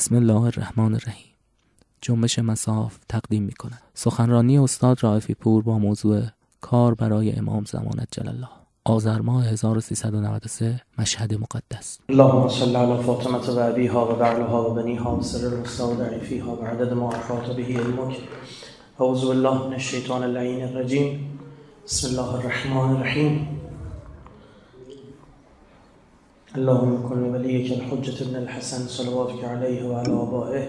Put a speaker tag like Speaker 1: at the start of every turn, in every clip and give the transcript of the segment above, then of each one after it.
Speaker 1: بسم الله الرحمن الرحیم. جنبش مساف تقدیم می کند سخنرانی استاد رائفی پور با موضوع کار برای امام زمانت جل الله آذر ماه 1393 مشهد مقدس.
Speaker 2: اللهم صل على فاطمه و ابيها و بعلها و بنيها و سر الرسا و ضعیفیها و عدد ما احاط به علمك اعوذ بالله من الشیطان اللعین الرجیم. بسم الله الرحمن الرحیم. اللهم كن لوليك الحجة ابن الحسن صلواتك عليه وعلى آبائه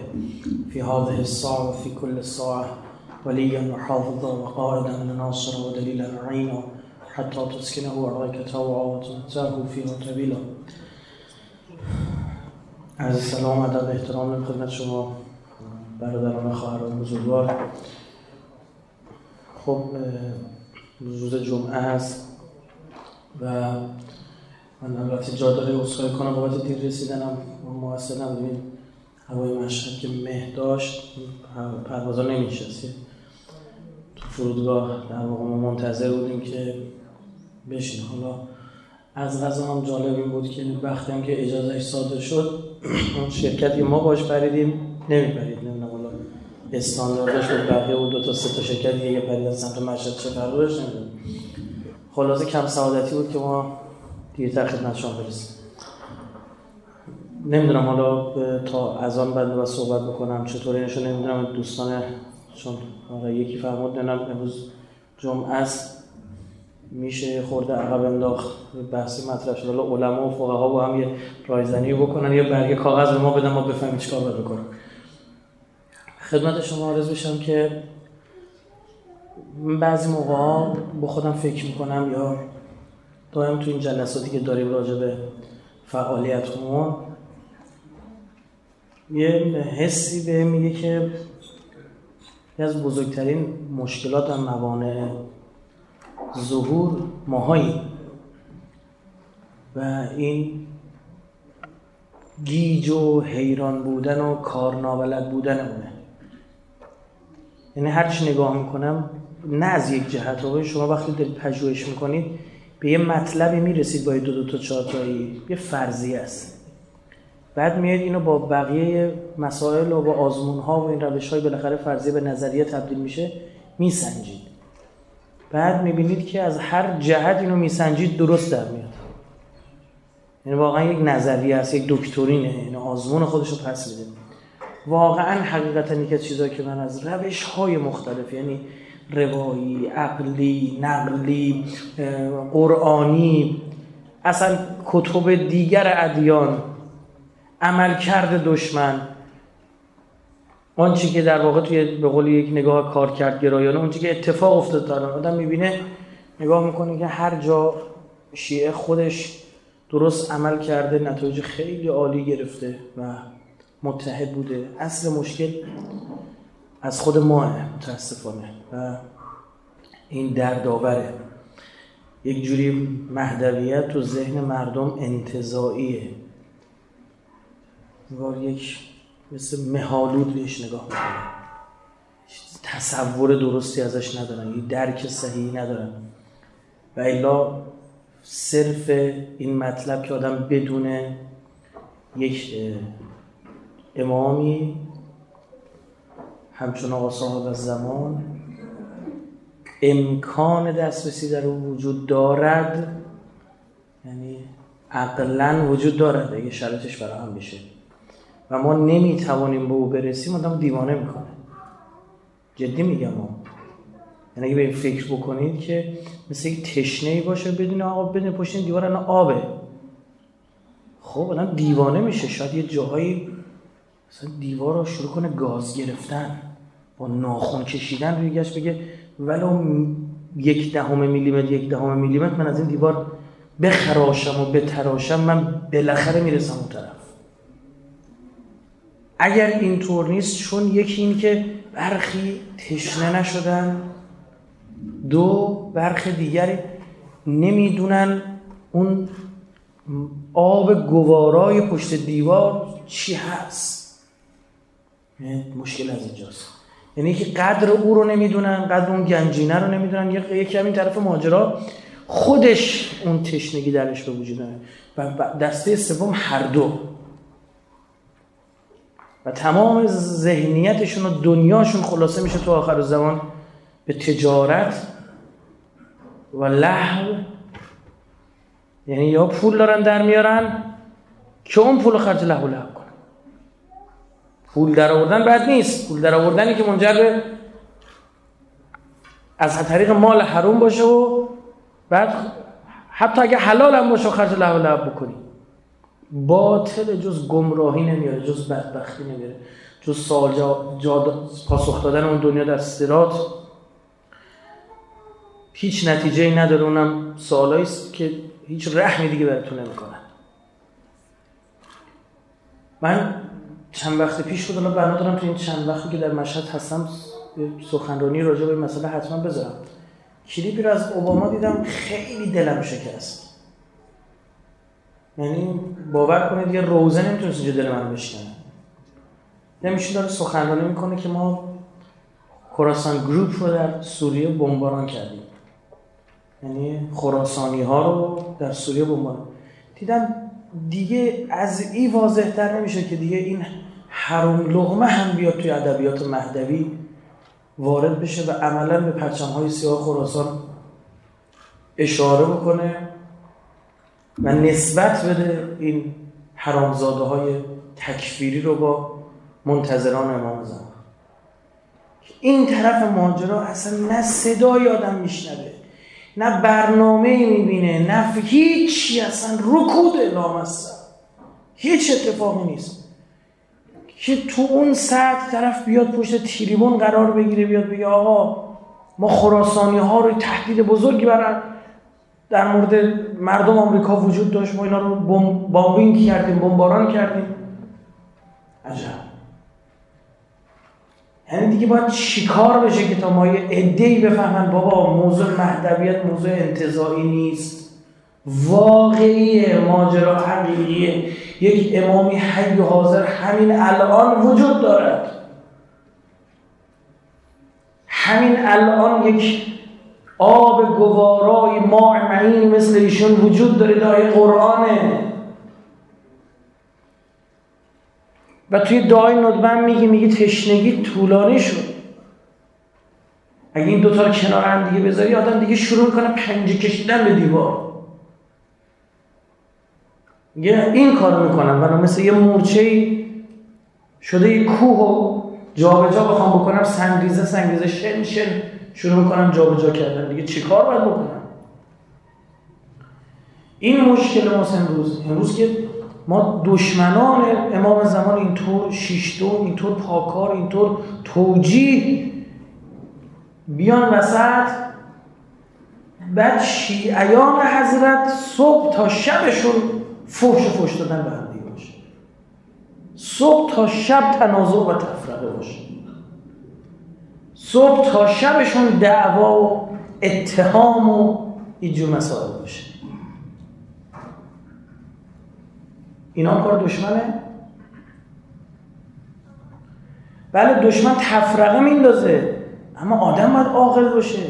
Speaker 2: في هذه الساعة وفي كل الساعة. وليا وحافظا وقائدا وناصرا ودليلا وعينا حتى تسكنه أرضك توعا وتمتعه فيها طويلا از سلام ادب احترام خدمت شما برادران خواهران بزرگوار. خب روز جمعه است و من البته جا داره اصخایی کنم بابت دیر رسیدنم موثرم ببین هوای مشهد که مه داشت پروازا نمیشست تو فرودگاه در واقع ما منتظر بودیم که بشین حالا از غذا هم جالب این بود که وقتی هم که اجازهش صادر شد اون شرکتی ما باش پریدیم نمیپرید. نمی‌دونم حالا استانداردش بود بقیه بود دو تا سه تا شرکت دیگه پرید از سمت مشهد چه فرقش نمی‌دونم. خلاصه کم سعادتی بود که ما دیرتر خدمت شما برسیم نمی‌دونم حالا تا از آن بنده و صحبت بکنم چطور اینشو نمی‌دونم. دوستان چون آره یکی فرمود نمی‌دونم امروز جمعه است. میشه خورده عقب انداخت بحثی مطرح شد. حالا علما و فقها با هم یه رایزنی بکنن یا برگه کاغذ به ما بدن ما بفهمیم چیکار باید بکنیم خدمت شما عرض بشم که بعضی موقع با خودم فکر می‌کنم یا دائم تو این جلساتی که داریم راجع به فعالیتمون یه حسی به میگه که از بزرگترین مشکلات و موانع ظهور ماهایی. و این گیج و حیران بودن و کار نابلد بودن اونه. یعنی هرچی نگاه می‌کنم نه از یک جهت. شما وقتی دارید پژوهش می‌کنید به یه مطلبی می‌رسید با دو دو تا چهارتایی یه فرضی است. بعد میاد اینو با بقیه مسائل و با آزمون ها و این روش های بالاخره فرضیه به نظریه تبدیل میشه میسنجید. بعد می‌بینید که از هر جهت اینو میسنجید درست در میاد. یعنی واقعا یک نظریه است یک دکترینه. این آزمون خودش رو پس میده. واقعا حقیقتا یک از چیزایی که من از روش های مختلف یعنی روایی عقلی نقلی قرآنی اصلا کتب دیگر ادیان عملکرد دشمن. آنچه که در واقع توی به قول یک نگاه کار کرد گرایانه اونچه که اتفاق افتاد تا آدم می‌بینه نگاه می‌کنه که هر جا شیعه خودش درست عمل کرده نتایج خیلی عالی گرفته و متحد بوده. اصل مشکل از خود ماه متاسفانه. این دردآوره. یک جوری مهدویت تو ذهن مردم انتظاییه انگار یک مثل مهالود بهش نگاه می‌کنه. تصور درستی ازش ندارن یه درک صحیحی ندارن. و الا صرف این مطلب که آدم بدون یک امامی همچون آقا صاحب زمان امکان دسترسی در او وجود دارد یعنی عقلا وجود دارد اگه شرطش فراهم بشه. و ما نمی‌توانیم به او برسیم آدم دیوانه می‌کنه. جدی میگم ما. یعنی اگه به این فکر بکنید که مثل یک تشنه باشه بدون آب بدون پشت دیوار الان آبه. خب آدم دیوانه میشه. شاید یه جاهایی مثلا دیوار رو شروع کنه گاز گرفتن با ناخون کشیدن روی گشت بگه ولو یک دهم میلیمتر یک دهم میلیمتر من از این دیوار بخراشم و بتراشم من بالاخره می‌رسم اون طرف. اگر اینطور نیست چون یکی این که برخی تشنه نشدن دو برخ دیگری نمی‌دونن اون آب گوارای پشت دیوار چی هست. مشکل از اینجاست. یعنی که قدر او رو نمی‌دونن قدر اون گنجینه رو نمی‌دونن. یکی همین طرف ماجرا خودش اون تشنگی درش به وجود داره و دسته سوم هر دو. و تمام ذهنیتشون و دنیاشون خلاصه میشه تو آخر زمان به تجارت و لحو یعنی یا پول دارن در میارن که اون پول خرج لحو لحو پول در آوردن بد نیست. پول در آوردنی که منجر به از طریق مال حروم باشه و بعد حتی اگه حلال هم باشه خرج لحو لحو بکنی. باطل جز گمراهی نمیاره جز بدبختی نمیاره. جز سال جا, جا پاسخ دادن اون دنیا در سرات هیچ نتیجه ای نداره اونم سوالایی است که هیچ رحمی دیگه براتون نمی‌کنن. من چند وقت پیش بود الان بنا دارم تو این چند وقتی که در مشهد هستم سخنرانی راجع به مسئله حتما بذارم. کلیپی رو از اوباما دیدم خیلی دلم شکست. یعنی باور کنید یه روزه نمی‌تونست اینجا دل من بشکنه. نمیشه داره سخنرانی می‌کنه که ما خراسان گروپ رو در سوریه بمباران کردیم. یعنی خراسانی ها رو در سوریه بمباران. دیدم دیگه از این واضح تر نمیشه که دیگه این حروم لغمه هم بیاد توی ادبیات مهدوی وارد بشه و عملا به پرچم های سیاه خراسان اشاره بکنه و نسبت بده این حرامزاده های تکفیری رو با منتظران امام زمان. این طرف ماجرا اصلا نه صدای آدم میشنوه. نه برنامه می‌بینه نه هیچی اصلا رکود اعلام هیچ اتفاقی نیست. که تو اون سطح طرف بیاد پشت تیریبون قرار بگیره بیاد بگه آقا ما خراسانی ها رو تهدید بزرگی برن در مورد مردم آمریکا وجود داشت ما اینا رو بامبینگ کردیم بمباران کردیم. عجب. یعنی دیگه باید چیکار بشه که تا ما یه عده‌ای بفهمن بابا موضوع مهدویت موضوع انتظایی نیست. واقعی ماجرا حقیقیه. یک امامی حی و حاضر همین الان وجود دارد همین الان یک آب گوارای ماع معین مثل ایشون وجود داره دای قرآنه. و توی دعای ندبه میگه میگه تشنگی طولانی شد. اگه این دوتا رو کنار هم دیگه بذاری آدم دیگه شروع می‌کنه پنجه کشیدن به دیوار. میگه این کار می‌کنم. و مثل یه مورچه شده یه کوه و به جا بخوام بکنم سنگریزه سنگریزه شن شن شروع می‌کنم به جا کردن. دیگه چی کار باید بکنم؟ این مشکل ما امروز. امروز که ما دشمنان امام زمان اینطور شیشتون اینطور پاکار اینطور توجیه بیان وسط. بعد شیعیان حضرت صبح تا شبشون فحش و فحش دادن به هم باشه. صبح تا شب تنازع و تفرقه باشه. صبح تا شبشون دعوا و اتهام و اینجور مسائل باشه. اینا کار دشمنه؟ بله دشمن تفرقه میندازه اما آدم باید عاقل باشه.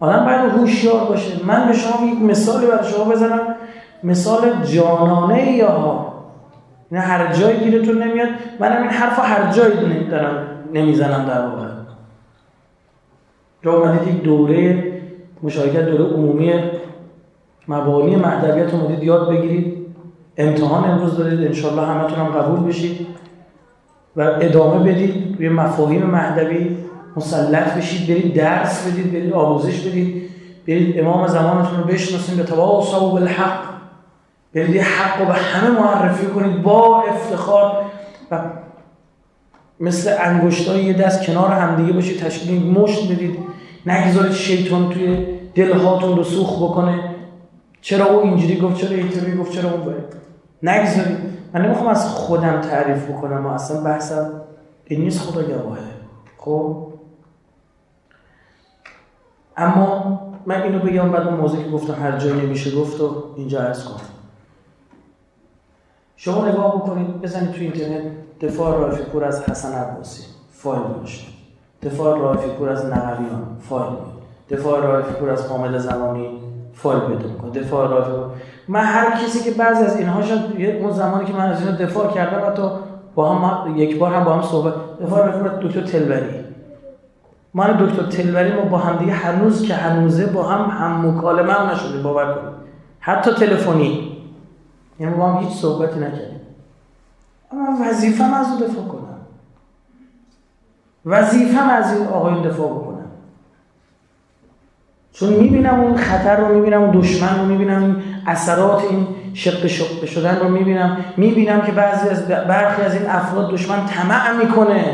Speaker 2: آدم باید هوشیار باشه. من به شما یک مثالی برای شما بزنم. مثال جانانه یا ها نه هر جایی گیرتون نمیاد. من این حرف هر جایی دارم نمی‌زنم در واقع. جا یک دوره مشارکت دوره عمومی مبانی مهدویت اومدید یاد بگیرید. امتحان امروز دارید. انشالله همه هم قبول بشید. و ادامه بدید. روی مفاهیم مهدوی مسلط بشید. برید درس بدید. برید آموزش بدید. برید امام زمانتون رو بشناسید. به تواصل بالحق. برید حق رو به همه معرفی کنید. با افتخار. و مثل انگشتای یه دست کنار همدیگه باشید. تشکیل مشت بدید. نگذارید شیطان توی دلهاتون رو سوخ بکنه. چرا او اینجوری گفت چرا اینطوری گفت چرا اون باید؟ نگذارید. من نمی‌خوام از خودم تعریف بکنم و اصلا بحثم این نیست خدا گواهه. خب؟ اما من اینو بگم بعد اون موضوع که گفتم هر جایی نمیشه گفت و اینجا عرض کنم. شما نگاه بکنید بزنید تو اینترنت دفاع رافی پور از حسن عباسی فایل باشه دفاع رافی پور از نقویان فایل دفاع رافی پور از حامد زمانی فایل پیدا کن دفاع رافی من هر کسی که بعضی از اینها شد اون زمانی که من از اینا دفاع کردم حتی با هم یک بار هم با هم صحبت دفاع رفت دکتر تلوری. من دکتر تلوری ما با هم دیگه هنوز که هنوزه با هم هم مکالمه هم نشده باور کنید. حتی تلفنی. یعنی با هم هیچ صحبتی نکردیم. اما وظیفم از دفاع کنم. وظیفم از این آقایون دفاع بکنم چون می‌بینم اون خطر رو می‌بینم اون دشمن رو می‌بینم این اثرات این شق شق شدن رو می‌بینم. می‌بینم که بعضی از برخی از این افراد دشمن طمع می‌کنه.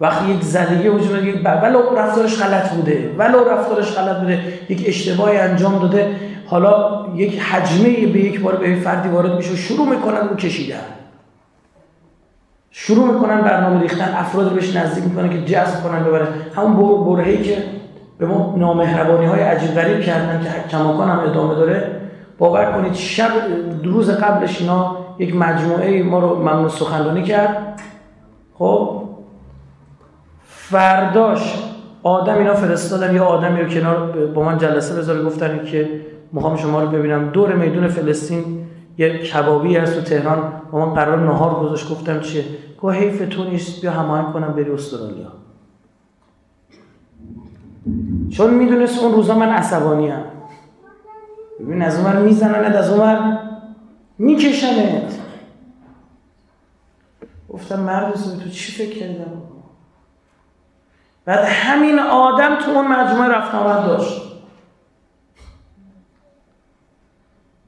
Speaker 2: وقتی یک زدگی وجود یک ولو رفتارش غلط بوده. ولو رفتارش غلط بوده. یک اشتباهی انجام داده. حالا یک حجمه به یک بار به فردی وارد میشه. و شروع می‌کنن رو کشیدن. شروع می‌کنن برنامه ریختن. افراد بهش نزدیک می‌کنن که جذب کنن ببرن همون برهه‌ای که به ما نامهربانی های عجیب غریب کردن که کماکان هم ادامه داره. باور کنید شب روز قبلش اینا یک مجموعه ما رو ممنوع سخنرانی کرد. خب؟ فرداش آدم اینا فرستادن یا آدمی رو کنار با من جلسه بذاره. گفتن که می‌خوام شما رو ببینم. دور میدون فلسطین یه کبابی هست تو تهران. با من قرار نهار گذاشت. گفتم چیه؟ گفت حیف تو نیست بیا هماهنگ کنم بری استرالیا. چون می‌دونست اون روزا من عصبانی هم ببین از اونور میزننت از اونور میکشنت. گفتم مرد تو چی فکر کردم بعد همین آدم تو اون مجموعه رفت آمد داشت.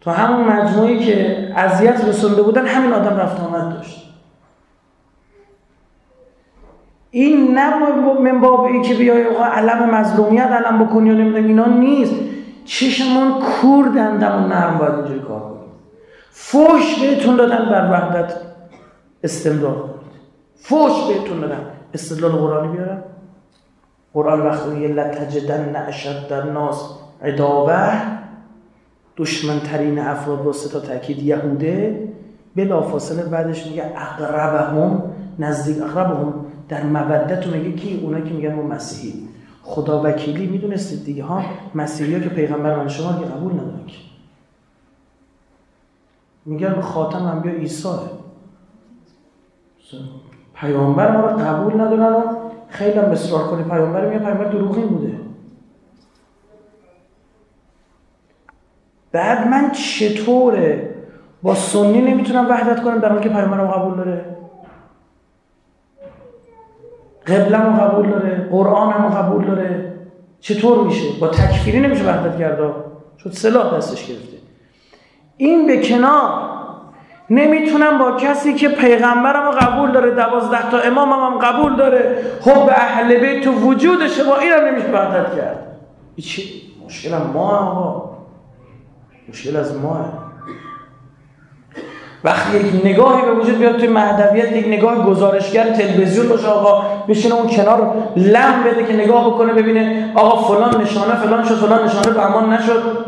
Speaker 2: تو همون مجموعی که اذیت رسونده بودن همین آدم رفت آمد داشت. این نه من باب این که بیای علم مظلومیت علم بکنی و نمی‌دونم اینا نیست. چشمون کور دندمون نرم باید اینجوری کار کنیم فوش بهتون دادن بر وحدت استمرار کنید فوش بهتون دادن. استدلال قرآنی بیارم. قرآن وقتی لتجدن اشد الناس عداوه دشمنترین افراد با تا تاکید یهوده بلا فاصله بعدش میگه اقربهم نزدیک اقربهم. در مودت میگه کی؟ اونا که میگن ما مسیحی خدا وکیلی می‌دونستید دیگه ها؟ مسیحی ها که پیغمبر من شما که قبول ندارن که. میگن خاتم انبیا عیسی. پیامبر ما رو قبول ندارن خیلی هم اصرار کنی پیامبر میگه پیامبر دروغی بوده. بعد من چطوره؟ با سنی نمی‌تونم وحدت کنم در حالی که پیامبرم قبول داره. قبلم قبول داره قرآنم قبول داره. چطور میشه؟ با تکفیری نمیشه وحدت کرده شد سلاح دستش گرفته. این به کنار. نمی‌تونم با کسی که پیغمبرم رو قبول داره دوازده تا امامم هم قبول داره خب به اهل بیت تو وجودشه با اینم نمیشه وحدت کرد. چی؟ مشکل ما آقا. مشکل از ما وقتی یک نگاهی به وجود بیاد توی مهدویت یک نگاه گزارشگر تلویزیون باشه آقا بشینه اون کنار لم بده که نگاه بکنه ببینه آقا فلان نشانه فلان شد فلان نشانه به امان نشد.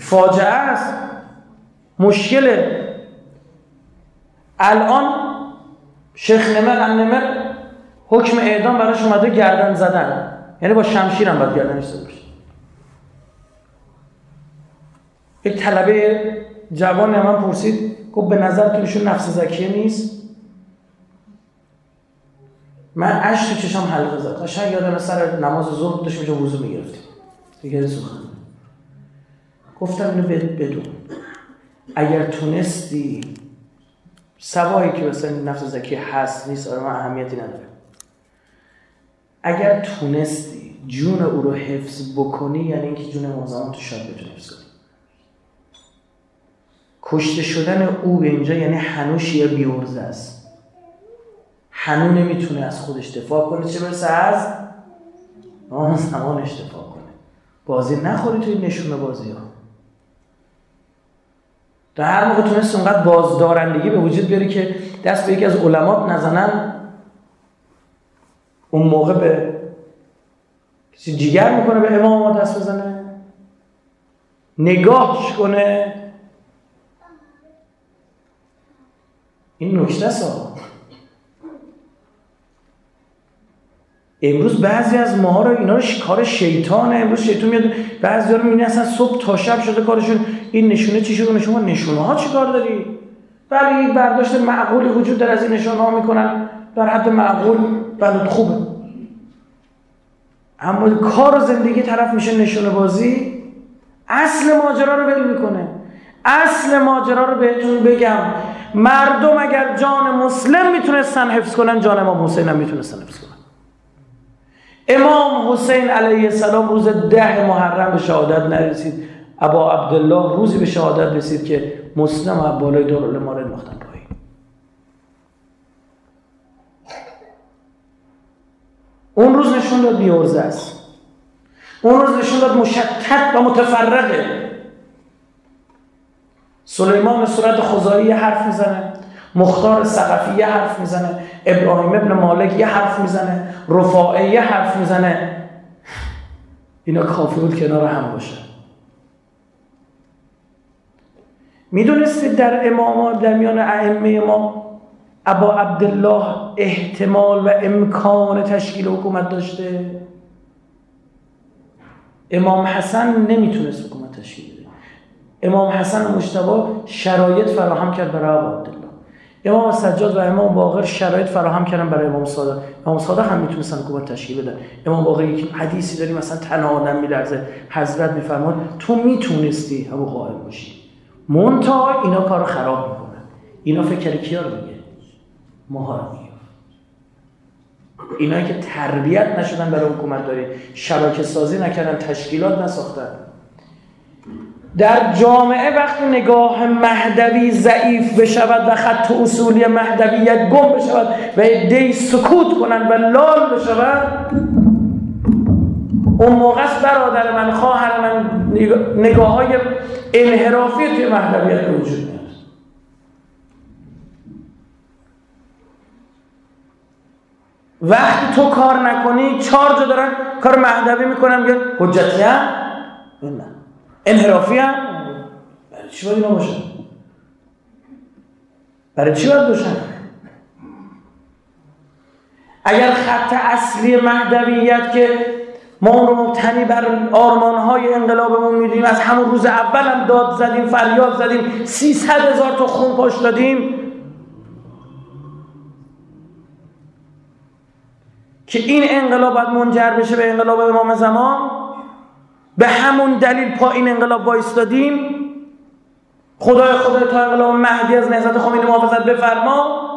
Speaker 2: فاجعه است. مشکله الان شیخ نمر نمر حکم اعدام براش اومده گردن زدن. یعنی با شمشیر هم باید گردنش زده باشه یک طلبه جوان من پرسید گفت به نظر ایشون نفس زکیه نیست؟ من عشق تو چشم حلقه زد. قشنگ یادم سر نماز ظهر داشت میجا وضو می‌گرفتیم. دیگه سخن. گفتم اینو بدون. اگر تونستی سوایی که مثلا نفس زکی هست نیست آره من اهمیتی نداره اگر تونستی جون او رو حفظ بکنی یعنی اینکه جون مزامان تو شاید بتونی حفظ کنی. کشته شدن او به اینجا یعنی هنوش یه بیورزه است. هنو نمی‌تونه از خودش دفاع کنه چه برسه از؟ آن زمانش دفاع کنه. بازی نخوری توی نشونه بازی ها در هر موقع تونست اونقدر بازدارندگی به وجود بیاری که دست به یکی از علمات نزنن اون موقع به کسی جیگر می‌کنه به امام دست بزنه نگاهش کنه. این نکته است. امروز بعضی از ماها رو اینا رو کار شیطانه. امروز شیطان میاد بعضی رو می‌بینی اصلا صبح تا شب شده کارشون. این نشونه چی شده؟ شما نشونه ها چی کار داری؟ ولی یک برداشت معقولی وجود داره از این نشونه ها می‌کنن. در حد معقول بلد خوبه. اما کار و زندگی طرف میشه نشونه بازی اصل ماجرا رو ول می‌کنه. اصل ماجرا رو بهتون بگم. مردم اگر جان مسلم می‌تونستن حفظ کنن جان امام حسین هم می‌تونستن حفظ کنن. امام حسین علیه السلام روز ده محرم به شهادت نرسید. ابا عبدالله روزی به شهادت رسید که مسلم از بالای دارالاماره انداختن پایین. اون روز نشون داد بیورزه است. اون روز نشون داد مشتت و متفرقه. سلیمان صورت خزایی حرف می‌زنه. مختار سقفی یه حرف می‌زنه. ابراهیم ابن مالک یه حرف می‌زنه. رفاعه یه حرف می‌زنه. اینا کافی بود کنار هم باشه. می‌دونستید در امام در میان ائمه ما ابا عبدالله احتمال و امکان تشکیل حکومت داشته؟ امام حسن نمی‌تونست حکومت تشکیل امام حسن مجتبی شرایط فراهم کرد برای ابا عبدالله. امام سجاد و امام باقر شرایط فراهم کردن برای امام صادق امام صادق هم می‌تونستن حکومت تشکیل بدن. امام باقر یک حدیثی داریم مثلا تن آدم میلرزه. حضرت میفرماد تو می‌تونستی ابو قائم باشی. مونتا اینا کارو خراب می‌کنن. اینا فکر کیا رو میگه؟ ماها رو میگه اینا که تربیت نشدن برای حکومت داری شبکه سازی نکردن تشکیلات نساختن. در جامعه وقتی نگاه مهدوی ضعیف بشود و خط اصولی مهدویت گم بشود و دی سکوت کنند و لال بشود اون موقع برادر من خواهر من نگاه های انحرافی توی مهدویت وجود میاد وقتی تو کار نکنی چهار جا دارن کار مهدوی می‌کنن میگن حجتی هم؟ نه انحرافی هم؟ برای چی باید باشن؟ برای چی باید باشن؟ اگر خط اصلی مهدویت که ما اون رو مبتنی بر آرمانهای انقلابمون می‌دونیم از همون روز اول هم داد زدیم فریاد زدیم سیصد هزار تا خون پاش دادیم که این انقلاب باید منجر بشه به انقلاب امام زمان به همون دلیل پا این انقلاب وایستادیم. خدای خدای تا انقلاب مهدی از نهضت خمینی محافظت بفرما.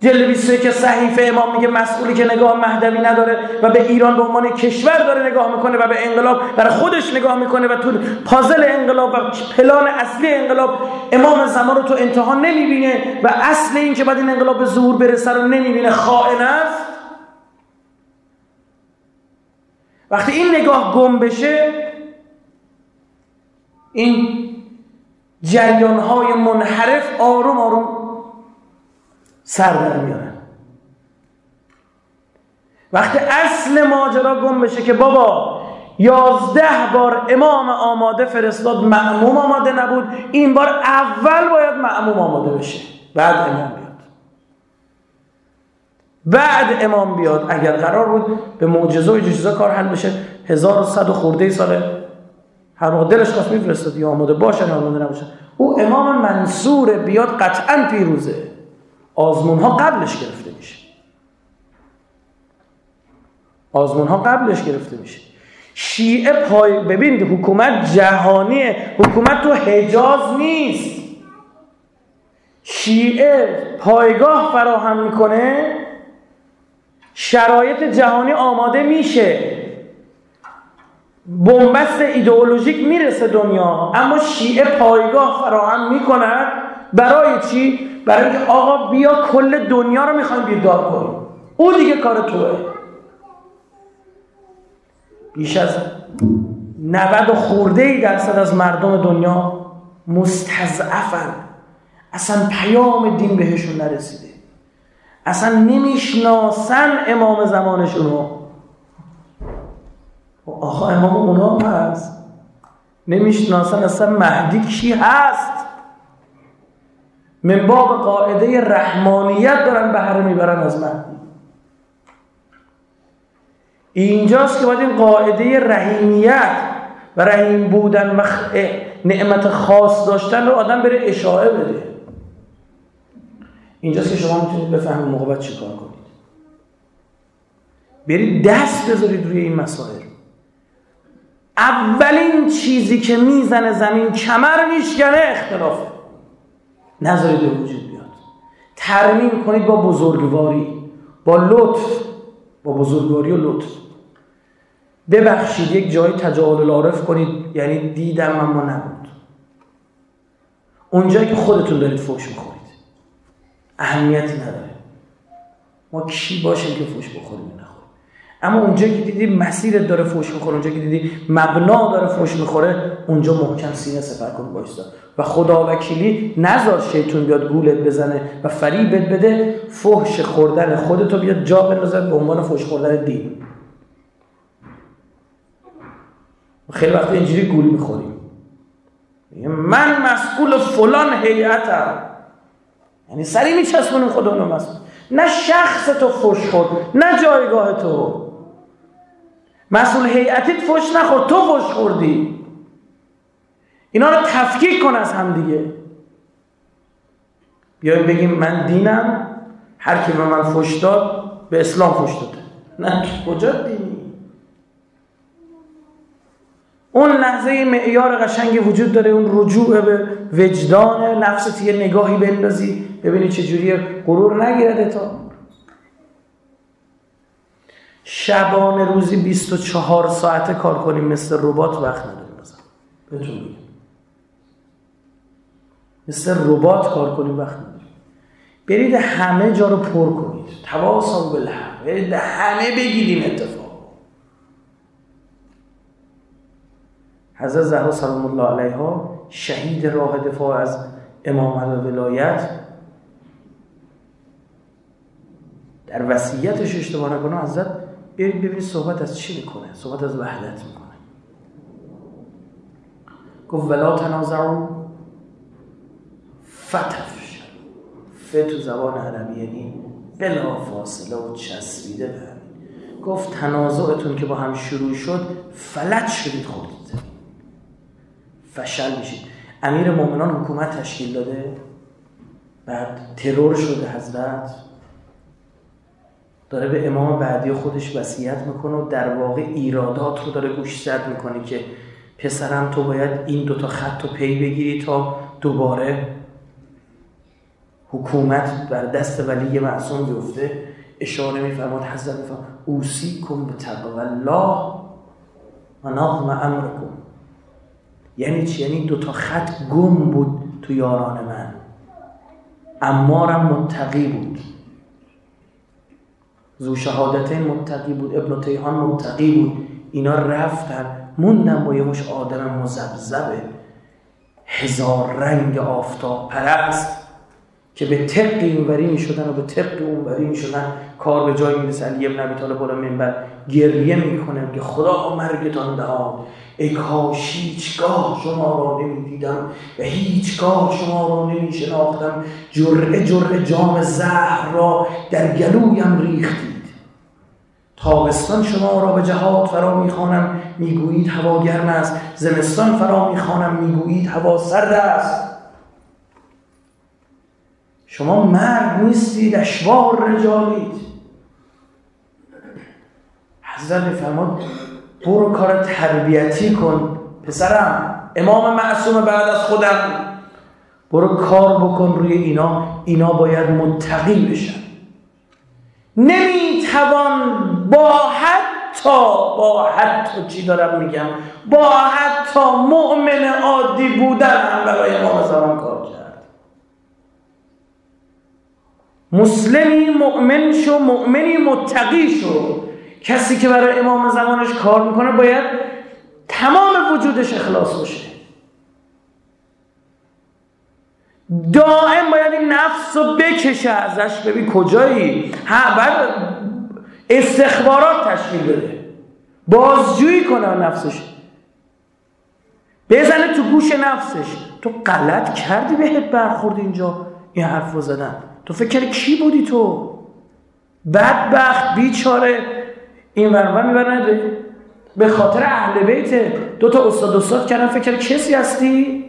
Speaker 2: جلد 21 صحیفه امام میگه مسئولی که نگاه مهدوی نداره و به ایران به عنوان کشور داره نگاه می‌کنه و به انقلاب برای خودش نگاه می‌کنه و تو پازل انقلاب و پلان اصلی انقلاب امام زمان رو تو انتها نمی‌بینه و اصل این که بعد این انقلاب به ظهور برسه رو نمی‌بینه خائن است. وقتی این نگاه گم بشه این جریان های منحرف آروم آروم سر در میارن. وقتی اصل ماجرا گم بشه که بابا یازده بار امام آماده فرستاد معموم آماده نبود این بار اول باید معموم آماده بشه. بعد امام بیاد. بعد امام بیاد. اگر قرار بود به معجزه و جزا کار حل بشه 1100 خورده ساله هر موقع دلش خواست میفرستاد یا آماده باشن یا آماده نباشن او امام منصور بیاد قطعا پیروزه. آزمون ها قبلش گرفته میشه. آزمون ها قبلش گرفته میشه. شیعه پای ببینید حکومت جهانیه. حکومت تو حجاز نیست. شیعه پایگاه فراهم می‌کنه شرایط جهانی آماده میشه. بنبست ایدئولوژیک می‌رسه دنیا اما شیعه پایگاه فراهم می‌کند. برای چی؟ برای اینکه آقا بیا کل دنیا رو می‌خوایم بیدار کنیم. او دیگه کار توه. بیش از 90 خورده ای درصد از مردم دنیا مستضعفن. اصلا پیام دین بهشون نرسیده. اصلا نمی‌شناسن امام زمانشون رو. آقا امام اونا هست. نمی‌شناسن اصلا مهدی کی هست. من باب قاعده رحمانیت دارن بهره می‌برن از مهدی. اینجاست که باید این قاعده رحیمیت و رحیم بودن و نعمت خاص داشتن رو آدم بره اشاعه بده. اینجاست که شما می‌تونید بفهمید موقع باید چی کار کنید. برید دست بذارید روی این مسائل. اولین چیزی که می‌زنه زمین کمر میشکنه اختلافه نذارید وجود بیاد. ترمیم کنید با بزرگواری با لطف با بزرگواری و لطف. ببخشید یک جای تجاهل العارف کنید یعنی دیدم اما نبود. اونجایی که خودتون دارید فوش می‌خورید. اهمیتی نداره. ما کی باشیم که فوش بخوریم؟ اما اونجایی که دیدی مسیرت داره فوش می‌خوره اونجایی که دیدی مبنا داره فوش می‌خوره اونجا محکم سینه سفر کن بایستا و خدا وکیلی نذار شیطون بیاد گولت بزنه و فریبت بده فحش خوردن خودتو بیاد جا بندازه به عنوان فحش خوردن دین. خیلی وقت اینجوری گول می‌خوریم. من مسئول فلان هیئتم. یعنی سری میچسبونیم رو مسئول نه شخص تو فش خورد نه جایگاه تو. مسئول هیئتیت فش نخورد. تو فش خوردی. اینا رو تفکیک کن از هم دیگه. بیایم بگیم من دینم. هر کی به من فش داد به اسلام فش داده. نه کجا دینی؟ اون لحظه معیار قشنگی وجود داره اون رجوع به وجدان نفست یه نگاهی بندازی ببینی چجوری غرور نگیرده تا. شبانه روزی 24 ساعته کار کنیم مثل ربات وقت نداریم بزن بهتون مثل ربات کار کنیم وقت نداریم. برید همه جا رو پر کنید. تواصل بالحق. برید همه بگیریم اتفاق. حضرت زهرا سلام الله علیها شهید راه دفاع از امامت و ولایت. در وصیتش اشتباه نکنه حضرت برید ببینید صحبت از چی می‌کنه صحبت از وحدت می‌کنه. گفت ولا تنازعوا فتفشل ف تو زبان عربی یعنی بلا فاصله و چسبیده به گفت تنازعتون که با هم شروع شد فلج شدید خودید فشل میشید. امیر مومنان حکومت تشکیل داده بعد ترور شده حضرت. داره به امام بعدی خودش وصیت می‌کنه و در واقع ایرادات رو داره گوشزد می‌کنه که پسرم تو باید این دوتا خط رو پی بگیری تا دوباره حکومت بر دست ولی معصوم بیفته. اشاره میفرماد حضرت میفرماد اوسی کن به تقوی الله و نظم امرکم. یعنی چی؟ یعنی دوتا خط گم بود تو یاران من. امارم متقی بود. زو شهادتین متقی بود ابن تیهان متقی بود. اینا رفتن موندن با یه مش آدم مزبزبه هزار رنگ آفتاب پرست که به طق اینوری می شدن و به طق اونوری می شدن کار به جایی می‌رسه. علی ابن ابی طالب بالا منبر گریه می‌کنه که خدا مرگتان دهان. ای کاش هیچگاه شما را نمی‌دیدم و هیچگاه شما را نمی شناختم جرعه جرعه جام زهر را در گلویم ریختید تابستان شما را به جهاد فرا می‌خوانم. می‌گویید هوا گرم است. زمستان فرا می‌خوانم. می‌گویید هوا سرد است. شما مرد نیستید. اشوار رجالید. حضرت میفرماد برو کار تربیتی کن پسرم. امام معصوم بعد از خودم. برو کار بکن روی اینا. اینا باید متقی بشن. نمی‌توان با حتی با حتی چی دارم میگم؟ با حتی مؤمن عادی بودن هم برای امام زمان کار کرد. مسلمی مؤمن شو مؤمنی متقی شو. کسی که برای امام زمانش کار می‌کنه باید تمام وجودش اخلاص باشه. دائم باید این نفس رو بکشه ازش. ببین کجایی؟ ها بعد استخبارات تشکیل بده. بازجویی کنه نفسش. بزنه تو گوش نفسش. تو غلط کردی بهت برخورد اینجا. این حرف رو زدن. تو فکر کی بودی تو؟ بدبخت بیچاره. این ورور می‌برن به خاطر اهل بیت. دو تا استاد استاد کردن. فکر کسی هستی؟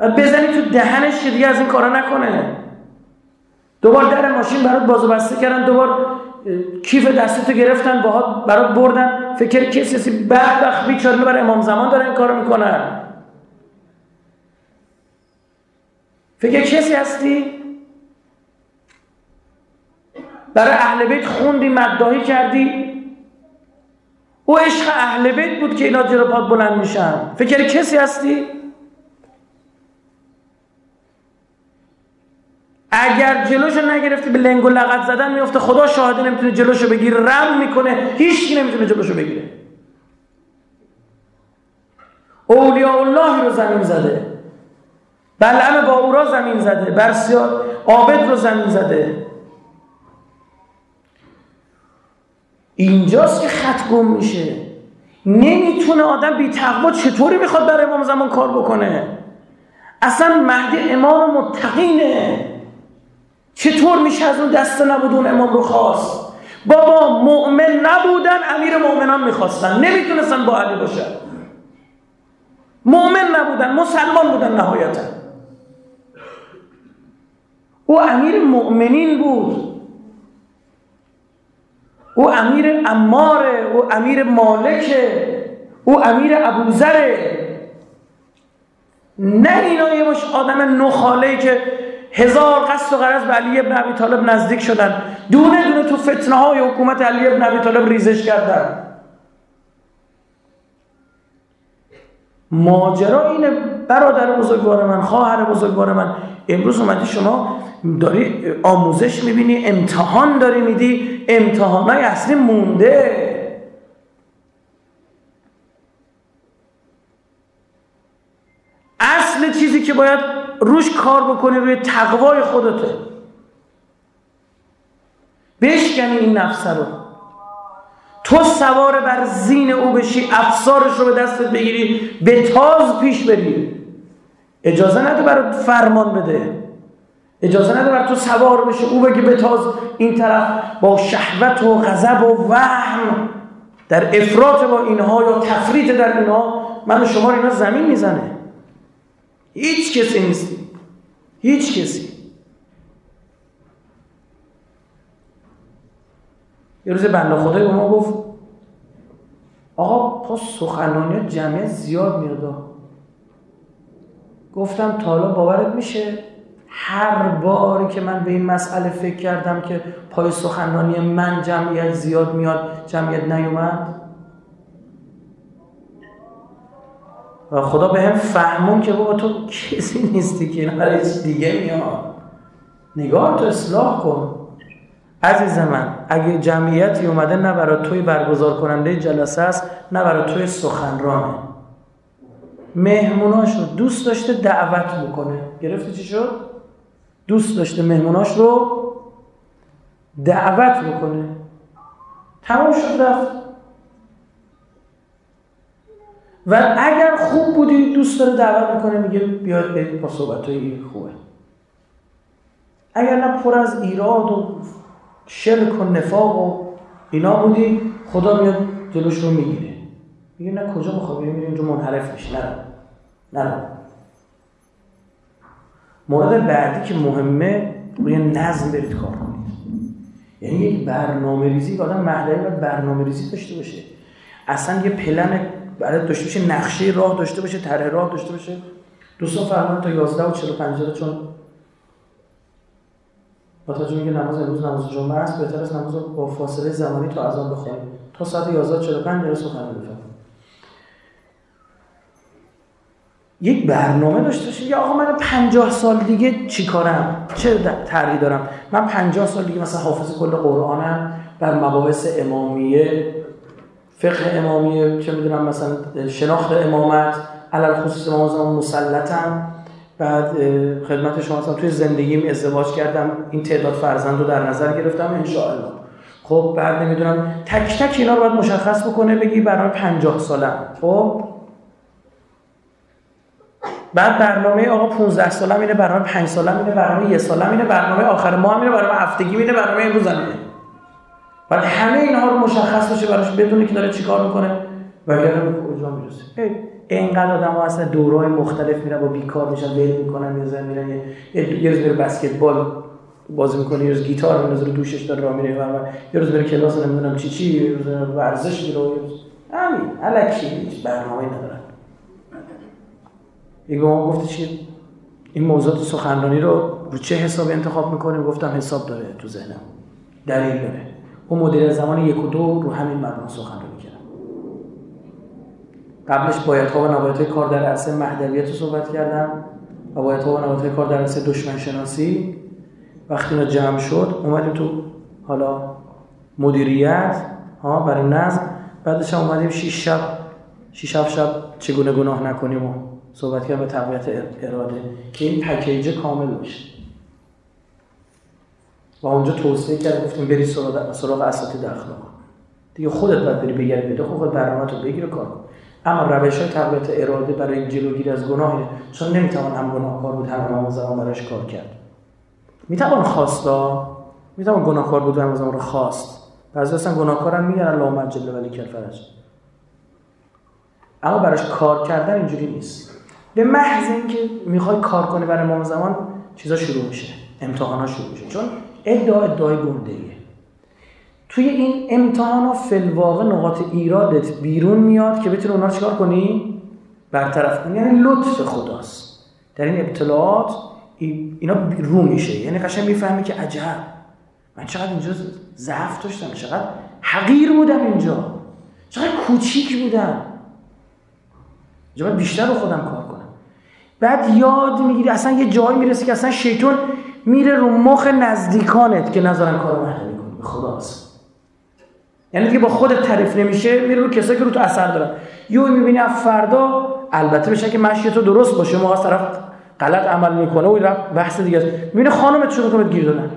Speaker 2: بزنی تو دهنش که دیگه از این کارا نکنه. دوبار در ماشین برات بازو بسته کردن دوبار کیف دستتو گرفتن باهات برات بردن. فکر کسی هستی بدبخت بیچاره برای امام زمان داره این کارو می‌کنن. فکر کسی هستی؟ برای اهل بیت خوندی مدداهی کردی؟ او عشق اهل بیت بود که اینا جلو پاد بلند میشن. فکر کسی هستی؟ اگر جلوشو نگرفتی به لنگ و لغت زدن میفته خدا شاهده نمی‌تونه جلوشو بگیره. رم می‌کنه. هیچ نمی‌تونه جلوشو بگیره. اولیاء الله رو زمین زده. بلعم با او را زمین زده. برسیار عابد رو زمین زده. اینجاست که خط گم میشه. نمی‌تونه آدم بی تقوا چطوری می‌خواد برای امام زمان کار بکنه؟ اصلا مهدی امام متقینه. چطور میشه از اون دست نبود اون امام رو خواست؟ بابا مؤمن نبودن امیر مؤمنان می‌خواستن. نمی‌تونستن با علی باشن. مؤمن نبودن مسلمان بودن نهایتا. او امیر مؤمنین بود. او امیر اماره او امیر مالکه او امیر ابوذره. نه اینا یه مش آدم نخاله که هزار قصد و غرض به علی ابن ابی طالب نزدیک شدن. دونه دونه تو فتنه های حکومت علی ابن ابی طالب ریزش کردن. ماجرا اینه برادر بزرگوار من خواهر بزرگوار من. امروز اومدی شما داری آموزش می‌بینی امتحان داری میدی امتحانای اصلی مونده. اصل چیزی که باید روش کار بکنی روی تقوای خودته. بشکنی این نفس رو. تو سوار بر زین او بشی افسارش رو به دستت بگیری به تاز پیش بری. اجازه نده برای فرمان بده. اجازه نده بر تو سوار بشه او بگی به تاز این طرف با شهوت و غضب و وهم در افراط با اینها یا تفریط در اینها من و شما اینا زمین می‌زنه. هیچ کسی نیستی هیچ کسی یه روز بنده خدای به ما گفت آقا تو سخنانی جمعیت زیاد میاد گفتم تا حالا باورت میشه هر باری که من به این مسئله فکر کردم که پای سخنرانی من جمعیت زیاد میاد جمعیت نیومد و خدا به هم فهمون که بابا تو کسی نیستی که این دیگه میاد. نگاه تو اصلاح کن. عزیز من اگه جمعیتی اومده نه برای توی برگزار کننده جلسه است نه برای توی سخنرانه. مهموناش رو دوست داشته دعوت بکنه. گرفتی چی شد؟ دوست داشته مهموناش رو دعوت بکنه. تمام شد رفت. و اگر خوب بودی دوست داره دعوت می‌کنه میگه بیاد برید با صحبت خوبه. اگر نه پر از ایراد و شرک و نفاق و اینا بودی خدا میاد جلوش رو می‌گیره. میگه نه کجا بخواه میگه اینجا منحرف میشه. نه نه. مورد بعدی که مهمه روی نظم برید کار کنید. یعنی یک برنامه ریزی آدم محلی باید برنامه ریزی داشته باشه. اصلا یه پلن برای داشته باشه نقشه راه داشته باشه طرح راه داشته باشه. دوستان فرمان تا 11 و 45 دقیقه چون با توجه میگه نماز امروز نماز جمعه است بهتر است نماز با فاصله زمانی تا اذان بخونیم تا ساعت 11 45 دقیقه سخن بفرمایید یک برنامه داشته باشیم یا آقا من 50 سال دیگه چیکارم چه طرحی دارم؟ من 50 سال دیگه مثلا حافظ کل قرآنم بر مباحث امامیه فقه امامیه چه می‌دونم مثلا شناخت امامت علل خصوص امام زمان مسلطم بعد خدمت شما مثلا توی زندگیم ازدواج کردم. این تعداد فرزند رو در نظر گرفتم انشاءالله. خب بعد نمی‌دونم تک تک اینا رو باید مشخص بکنه بگی برنامه 50 سالم خب؟ بعد برنامه آقا 15 سالم اینه برنامه 5 سالم اینه برنامه 1 سالم اینه برنامه آخر ماه اینه برنامه هفتگی اینه برنامه امروز اینه ولی همه اینها رو مشخص باشه براش بدونه که داره چیکار می‌کنه. وگرنه به کجا می‌رسه. اینقدر آدم ها اصلا دورهای مختلف میرن با بیکار میشن ول می‌کنن یه زن میرن یه روز بره بسکتبال بازی می‌کنه یه روز گیتار میندازه رو دوشش داره راه میره یه روز بره کلاس نمی‌دونم چی چی یه روز ورزش میره همین الکی هیچ برنامه ندارن. یه ما گفته چی این موضوعات سخنرانی رو رو چه حساب انتخاب می‌کنیم گفتم حساب داره تو ذهنم. دلیل داره. اون مدل زمان یک و دو رو همین مبنا سخنرانی کردم قبلش باید ها و نبایت کار در عرصه مهدویت رو صحبت کردم و باید ها و نبایت کار در عرصه دشمن شناسی. وقتی اینا جمع شد اومدیم تو حالا مدیریت ها برای نظم. بعدش هم اومدیم 6 شب 6 شب شب چگونه گناه نکنیم و صحبت کردیم به تقویت اراده. که این پکیج کامل باشه. و اونجا توصیه کرد گفتیم بری سراغ سراغ اساتید اخلاق. دیگه خودت باید بری بگردی بده خود برنامه تو بگیر کار اما روش های تقویت اراده برای جلوگیری از گناه چون نمی‌توان هم گناهکار بود هم امام زمان براش کار کرد. می‌توان خواستا می‌توان گناهکار بود و امام زمان رو خواست. بعضی اصلا گناهکارم میگن اللهم عجل ولی کل فرج اما براش کار کردن اینجوری نیست. به محض اینکه می‌خوای کار کنی برای امام زمان چیزا شروع میشه. امتحانا شروع میشه. چون ادعا ادعای گنده توی این امتحانا فلواقع نقاط ایرادت بیرون میاد که بتونی اونا رو چکار کنی؟ برطرف کنی. یعنی لطف خداست. در این ابتلاعات اینا رو میشه. یعنی قشنگ می‌فهمی که عجب. من چقدر اینجا ضعف داشتم. چقدر حقیر بودم اینجا. چقدر کوچیک بودم. اینجا بیشتر رو خودم کار کنم. بعد یاد می‌گیری. اصلا یه جایی می‌رسی که اصلا شیطان میره رو مخ نزدیکانت که نظرن کار مهدوی کنی خدا یعنی دیگه با خودت تعریف نمیشه میره رو کسایی که رو تو اثر دارن. یو می‌بینی از فردا البته بشه که مشی تو درست باشه ما طرف غلط عمل می‌کنه و بحث دیگه است. می‌بینی خانمت شروع کنه گیر دادن.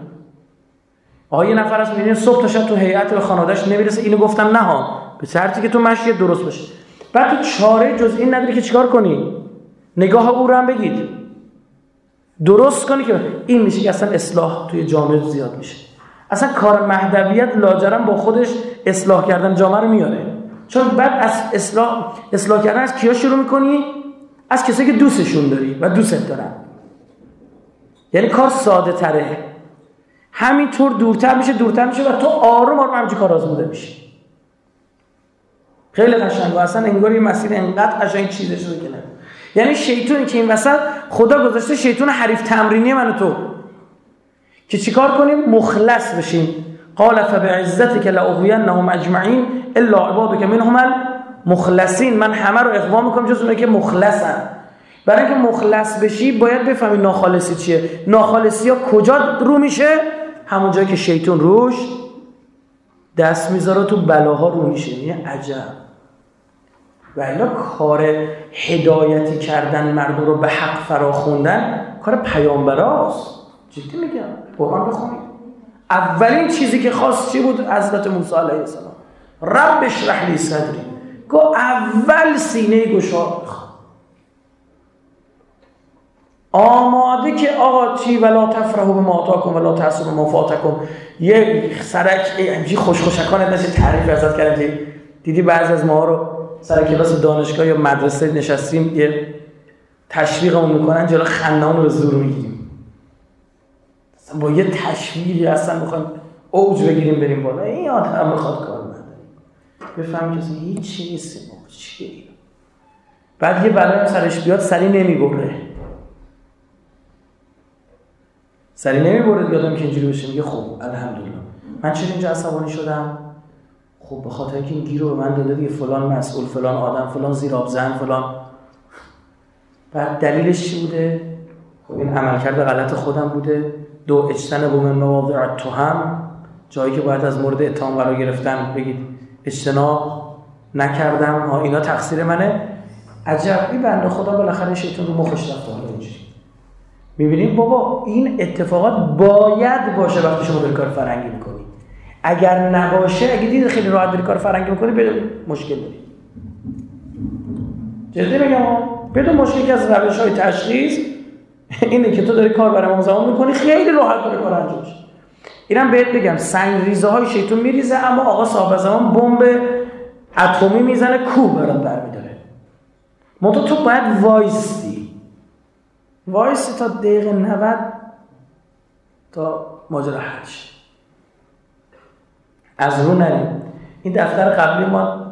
Speaker 2: آقا یه نفر از می‌بینی صبح تا شب تو هیئت خانواده‌اش نمی‌رسه. اینو گفتم نه ها. به شرطی که تو مشی درست باشه. بعد تو چاره جز این نداری که چیکار کنی؟ نگاه او رو هم بگید. درست کنی که این میشه که اصلا اصلاح توی جامعه زیاد میشه. اصلا کار مهدویت لاجرم با خودش اصلاح کردن جامعه رو میاره. چون بعد از اصلاح اصلاح کردن از کیا شروع می‌کنی؟ از کسایی که دوستشون داری و دوستت دارن. یعنی کار ساده تره. همینطور دورتر میشه دورتر میشه و تو آروم آروم همچی کار آزموده میشی. خیلی قشنگ و اصلا انگار این مسیر انقدر قشنگ چیزه شده که یعنی شیطونی که این وسط خدا گذاشته شیطون حریف تمرینی من تو. که چیکار کنیم؟ مخلص بشیم. قال فبعزتك لاغوینهم اجمعین الا عبادك منهم المخلصین. من همه رو اقوا می‌کنم جز اونایی که مخلصن. برای اینکه مخلص بشی باید بفهمی ناخالصی چیه. ناخالصی ها کجا رو میشه؟ همون جایی که شیطون روش دست می‌ذاره تو بلاها رو میشه. یعنی عجب. و اینا کار هدایتی کردن مردم رو به حق فرا خوندن کار پیامبراست. جدی میگم؟ قرآن بخونید اولین چیزی که خواست چی بود؟ حضرت موسی علیه السلام. رب اشرح لی صدری. گو اول سینه گشاد آماده که آقا چی؟ ولا تفرحو به ما آتاکم ولا تحسب ما فاتکم. یه سرک اینجی خوش خوشکانت مثل تعریف ازت کردیم دیدی بعضی از ما رو سر کلاس دانشگاه یا مدرسه نشستیم یه تشویقمون می‌کنن جلو خندهامون رو زور می‌گیریم. با یه تشویقی اصلا می‌خوایم اوج بگیریم بریم بالا. این آدم می‌خواد کار نداره. بفهم که هیچ نیست چیه؟ بعد یه بلای سرش بیاد سری نمی‌بره. سری نمی‌بره یادم که اینجوری بشه. میگه خب الحمدلله. من چرا اینجا عصبانی شدم؟ خب به خاطر اینکه این گیر رو به من داده دیگه فلان مسئول فلان آدم فلان زیراب زن فلان. بعد دلیلش چی بوده؟ خب این عملکرد غلط خودم بوده. دو اجتنب من مواضع تو هم. جایی که باید از مورد اتهام قرار گرفتن بگید اجتناب نکردم. ها اینا تقصیر منه. عجب این بنده خدا بالاخره شیطان رو مخش رفته. حالا اینجوری. می‌بینیم؟ بابا این اتفاقات باید باشه وقتی شما داری کار فرنگی می‌کنی. اگر نباشه اگه دید خیلی راحت داری کار فرنگی می‌کنی بدون مشکل داری. جدی میگم بدون مشکل که از روش های تشخیص اینه که تو داری کار برای زمان می‌کنی خیلی راحت داره کار انجام اینم بهت بگم سنگ ریزه های شیطون میریزه اما آقا صاحب زمان بمب اتمی می‌زنه کو برات برمیداره. منتها تو باید وایستی. وایستی تا دقیقه 90 تا ماجرا حل از رو نریم. این دفتر قبلی ما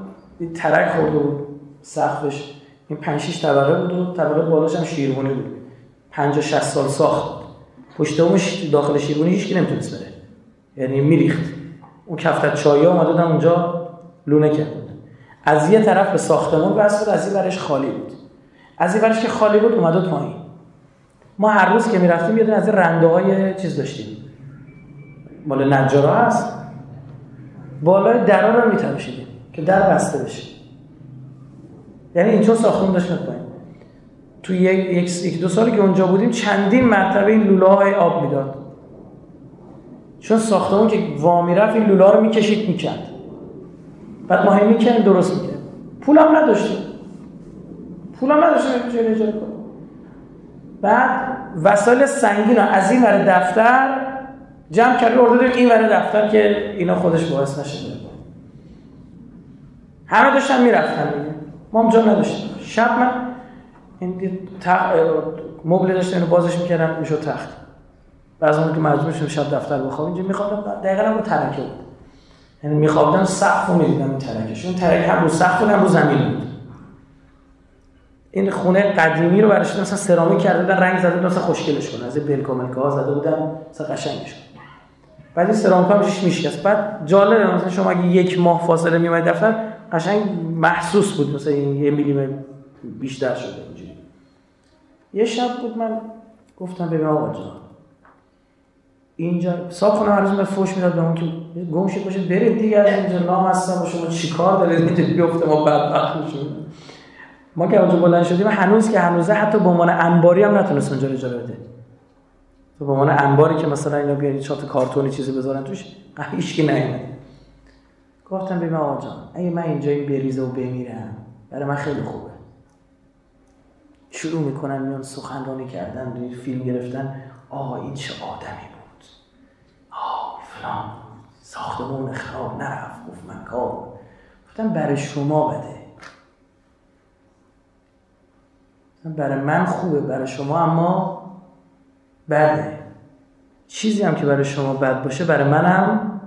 Speaker 2: ترک خورده بود سقفش. این 5 6 طبقه بود و طبقه بالاش هم شیروانی بود. 50 60 سال ساخت. پشت اونش داخل شیروانی هیچ کی نمی‌تونست بره. یعنی میریخت. اون کفتر چایی اومده اونجا لونه کرد از یه طرف به ساختمون بس بود از این برش خالی بود. از این برش که خالی بود اومده پایین. ما هر روز که می‌رفتیم یه از رنده های چیز داشتیم. مال نجارا هست. بالای درا رو میتراشیدیم که در بسته بشه. یعنی اینطور ساختمون داشت پایین. تو یک, یک دو سالی که اونجا بودیم چندین مرتبه این لوله های آب می‌داد. چون ساختمون که وامی رفت این لوله رو می‌کشید می‌کرد. بعد ما همین می‌کردیم درست می‌کرد پول هم نداشتیم. پول هم نداشتیم جای اجاره کنیم. بعد وسایل سنگین از این ور دفتر جمع کردیم اردادیم این ور دفتر که اینا خودش باعث نشه همه داشتن می‌رفتن دیگه. ما هم جا نداشتیم. شب من این مبل داشتن اینو بازش می‌کردم می‌شد تخت. بعضی که مجبور شدم شب دفتر بخوام اینجا میخوابم. دقیقا هم رو ترکه بود. یعنی میخوابدم سقف رو می‌دیدم این ترکش اون ترکه هم رو سقف بود هم رو زمین بود. این خونه قدیمی رو برش مثلا سرامیک کرده بودن رنگ زده بودن مثلا خوشگلش کنه. از بلکاملکا ها زده بودن مثلا قشنگش کنه. بعد این ها میشه میشکست. بعد جالبه مثلا شما اگه یک ماه فاصله میومد دفتر قشنگ محسوس بود مثلا یه میلیمتر بیشتر شده اینجوری. یه شب بود من گفتم ببین آقا جان اینجا صاحب خونه هر فوش می‌داد به اون که گم شد باشه برید دیگه از اینجا نام هستم و شما چیکار دارید؟ اینجا بیفته ما بدبخت میشیم. ما که اونجا بلند شدیم هنوز که هنوزه حتی به عنوان انباری هم نتونست اونجا اجاره بده. تو به عنوان انباری که مثلا اینا بیارید چات کارتونی چیزی بذارن توش هیچ کی نیومد. گفتم ببین آقا جان اگه من اینجا این بریزه و بمیرم برای من خیلی خوبه. شروع می‌کنن میان سخنرانی کردن روی فیلم گرفتن. آقا این چه آدمی بود. آه فلان. ساختمون خراب نرفت. گفت من کار گفتم برای شما بده. برای من خوبه برای شما اما بده. چیزی هم که برای شما بد باشه برای منم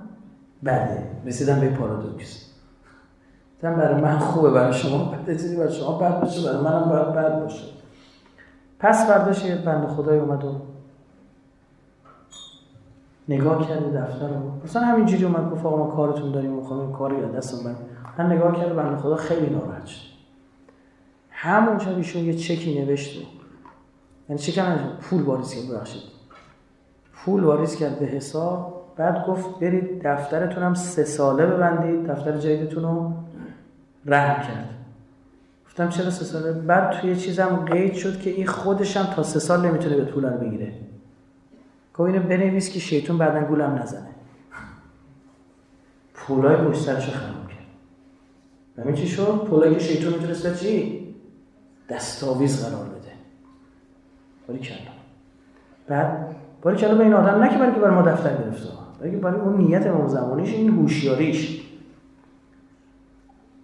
Speaker 2: بده. رسیدم به پارادوکس. گفتم برای من خوبه برای شما بده چیزی برای شما بد باشه برای منم باید بد باشه. پس فرداش یه بند خدای اومد و نگاه کرد دفتر رو. مثلا همینجوری اومد گفت آقا ما کارتون داریم می‌خوام کاری یا دستم من من نگاه کرد بند خدا خیلی ناراحت شد. همون شب ایشون یه چکی نوشته. یعنی چک پول واریز کرد ببخشید. پول واریز کرد به حساب بعد گفت برید دفترتون هم سه ساله ببندید دفتر جدیدتون رو رحم کرد. گفتم چرا سه ساله؟ بعد توی چیزم قید شد که این خودش هم تا سه سال نمی‌تونه به پول رو بگیره. گفت اینو بنویس که شیطون بعدا گولم نزنه. پولای پشت سرش خراب کرد. همین چی شد؟ پولایی که شیطون می‌تونست چی؟ دستاویز قرار بده. باری کلا. بعد باری کلا به این آدم نه که برای که برای ما دفتر گرفته بلکه برای اون نیت امام زمانیش این هوشیاریش.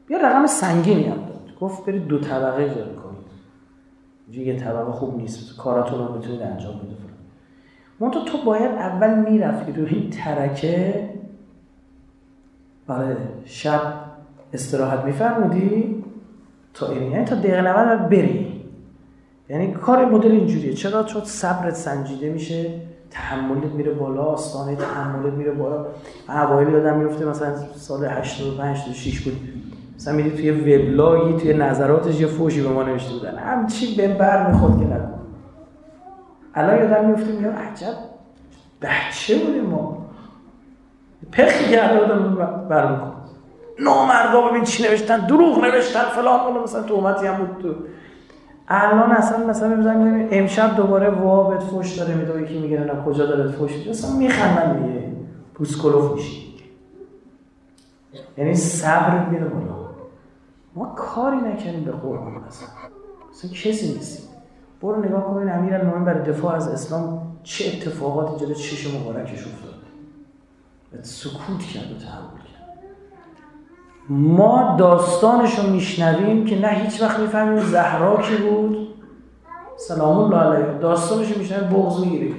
Speaker 2: بیا رقم سنگینی هم داد. گفت برید دو طبقه اجاره کنید. یه طبقه خوب نیست کاراتون رو می‌تونید انجام بده منتها تو باید اول می‌رفتی رو این ترکه. برای شب استراحت میفرمودی تا این یعنی تا دقیقه 90 بری. یعنی کار مدل اینجوریه. چرا؟ چون صبرت سنجیده میشه تحملت میره بالا آستانه تحملت میره بالا. اوایل یادم میفته مثلا سال 85 86 بود. مثلا می‌دید توی وبلاگی توی نظراتش یه فوشی به ما نوشته بودن. همچی به بر می‌خورد که نکن الان یادم میفته میگم عجب بچه بودیم ما. پخی کرده بودم بر میکن نامردا ببین چی نوشتن؟ دروغ نوشتن فلان مثلا تومتی هم بود تو الان اصلا مثلا می‌ذاریم امشب دوباره وابت فوش داره میده یکی میگه نه کجا داره فوش میده؟ اصلا میخندن دیگه. پوسکلوف میشی. یعنی صبر میره بالا. ما کاری نکردیم به قرآن اصلا. اصلا کسی نیستیم برو نگاه کنین امیر المومنین برای دفاع از اسلام چه اتفاقاتی جلوی چش مبارکش افتاد سکوت کرد و تحمل کرد. ما داستانش رو میشنویم که نه هیچ وقت می‌فهمیم زهرا کی بود. سلام الله علیه. داستانش رو میشنویم بغض می‌گیره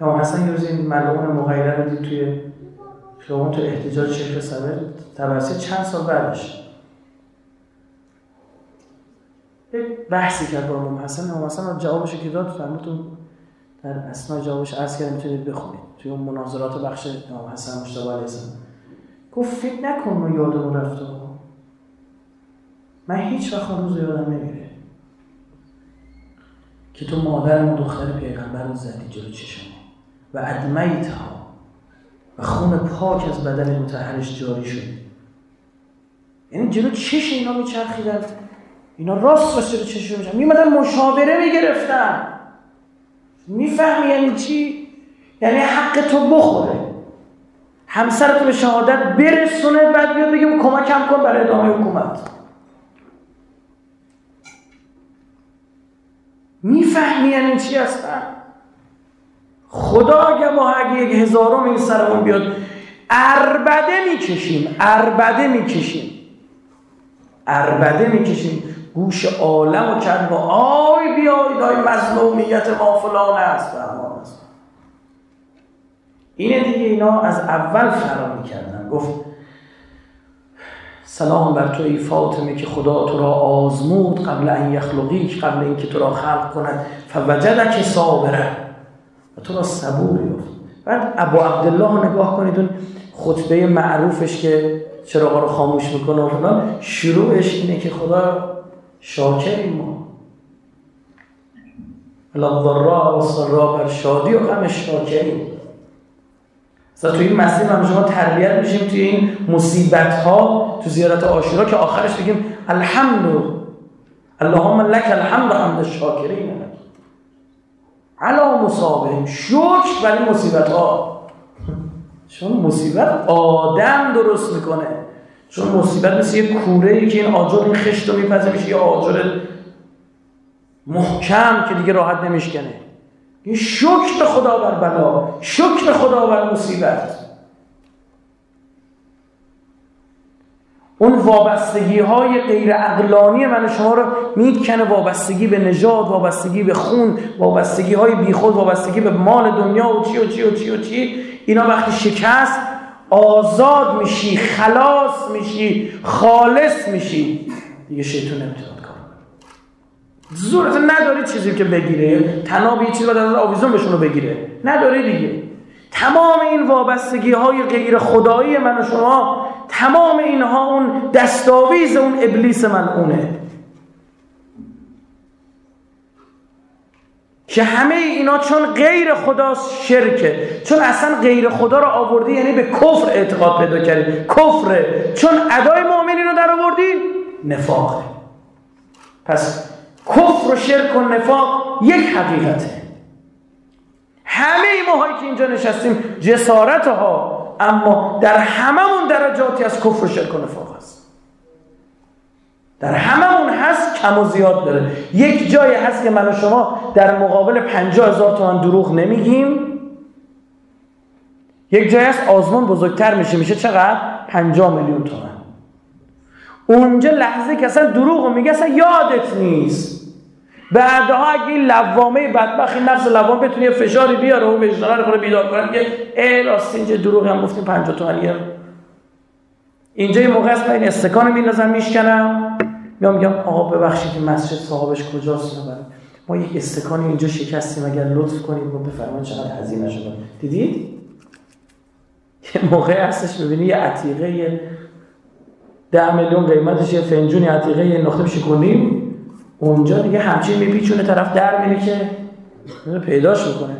Speaker 2: امام حسن یه روز این ملعون مغیره رو دید توی خیابان تو احتجاج شیخ صدر تبرسی چند سال بعدش. یک بحثی کرد با امام حسن. امام حسن جوابش که داد فرمودتون در اسنای جوابش عرض کرد می‌تونید بخونید. توی اون مناظرات بخش امام حسن مشتبه علیه گفت فکر نکن ما یادمون رفته من هیچ وقت روز یادم نمیره که تو مادر و دختر پیغمبر رو زدی جلو چشمه و ادمیت ها و خون پاک از بدن متحرش جاری شد یعنی جلو چش اینا میچرخیدن. اینا راست راست جلو چش میشن میمدن مشاوره می‌گرفتن. می‌فهمی یعنی چی؟ یعنی حق تو بخوره. همسرتو به شهادت برسونه بعد بیاد بگه کمکم کن برای ادامه حکومت. می‌فهمی یعنی چی هستن؟ خدا اگه ما اگه یک هزارم این سرمون بیاد اربده می‌کشیم اربده می‌کشیم. اربده می‌کشیم. گوش عالم و کرد و آی بیایید آی مظلومیت ما فلان است و است. اینه دیگه اینا از اول فرا می‌کردن. گفت سلام بر تو ای فاطمه که خدا تو را آزمود قبل ان یخلقیک قبل اینکه تو را خلق کند. فوجدک صابره و تو را صبور یافت. بعد ابو عبدالله نگاه کنید اون خطبه معروفش که چراغا رو خاموش می‌کنه و شروعش اینه که خدا شاکریم ما. الضراء و سرا بر شادی و غم شاکریم. مثلا توی این مسیر هم شما تربیت میشیم توی این مصیبت ها تو زیارت آشورا که آخرش بگیم الحمد اللهم لك الحمد حمد الشاکرین علا مصابهم. شکر برای مصیبت ها چون مصیبت آدم درست می‌کنه. چون مصیبت مثل یه کوره ای که این آجر این خشت رو میپزه میشه یه آجر محکم که دیگه راحت نمیشکنه. این شکر خدا بر بلا شکر خدا بر مصیبت. اون وابستگی های غیر اقلانی من شما رو می‌کنه وابستگی به نژاد وابستگی به خون وابستگی های بیخود وابستگی به مال دنیا و چی و چی و چی و چی. اینا وقتی شکست آزاد میشی خلاص میشی خالص میشی. دیگه شیطون نمی‌تونه. کار زورت نداری چیزی که بگیره تناب یه باید از آویزون بهشون بگیره. نداری دیگه. تمام این وابستگی های غیر خدایی من و شما تمام اینها اون دستاویز اون ابلیس ملعونه که همه اینا چون غیر خداست شرکه. چون اصلا غیر خدا رو آوردی یعنی به کفر اعتقاد پیدا کردی. کفره. چون ادای مؤمنین رو در آوردی نفاقه. پس کفر و شرک و نفاق یک حقیقته همه ماهایی که اینجا نشستیم جسارت ها اما در هممون درجاتی از کفر و شرک و نفاق هست. در هممون هست کم و زیاد داره. یک جایی هست که من و شما در مقابل پنجاه هزار تومن دروغ نمیگیم. یک جایی هست آزمون بزرگتر میشه. میشه چقدر؟ پنجاه میلیون تومن اونجا لحظه که اصلا دروغ رو میگه اصلا یادت نیست. بعدها اگه این لوامه بدبخت این نفس لوامه بتونه فشاری بیاره و وجدان رو بیدار کنه. که ای راست اینجا دروغ هم گفتیم 50 تومنیه اینجا یه موقع است این استکان میندازم میشکنم. میام میگم آقا ببخشید این مسجد صاحبش کجاست؟ ما یک استکانی اینجا شکستیم اگر لطف کنید و بفرمایید چقدر هزینه شده. دیدید یه موقع هستش ببینی یه عتیقه ده میلیون قیمتش یه فنجونی عتیقه یه نقطه بشکنیم اونجا دیگه همچین میپیچونه طرف در میره که پیداش می‌کنه.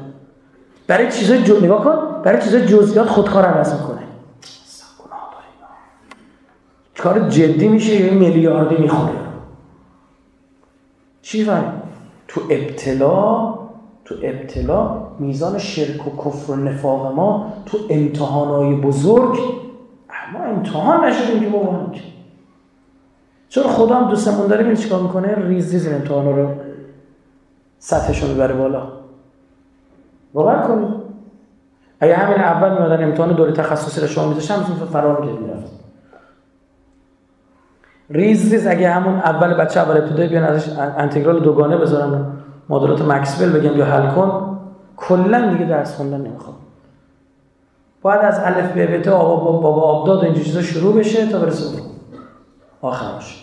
Speaker 2: برای چیزای جو... نگاه کن برای چیزای جزئیات خودکار عوض می‌کنه. کار جدی میشه یه میلیاردی می‌خوره؟ چی فهم؟ تو ابتلا تو ابتلا میزان شرک و کفر و نفاق ما تو امتحانهای بزرگ ما امتحان نشدیم که بابا. چون خدا هم دوستمون داره میره چیکار می‌کنه؟ ریز ریز امتحانا رو سطحش رو ببره بالا. باور کنید اگه همین اول میادن امتحان دوره تخصصی رو شما میذاشتن مثلا فرار می‌کرد می‌رفت ریز ریز اگه همون اول بچه اول ابتدایی بیان ازش انتگرال دوگانه بذارن مدلات مکسول بگم یا حل کن کلا دیگه درس خوندن نمی‌خواد باید از الف به بابا بابا آبداد و اینجور چیزا شروع بشه تا برسه آخرش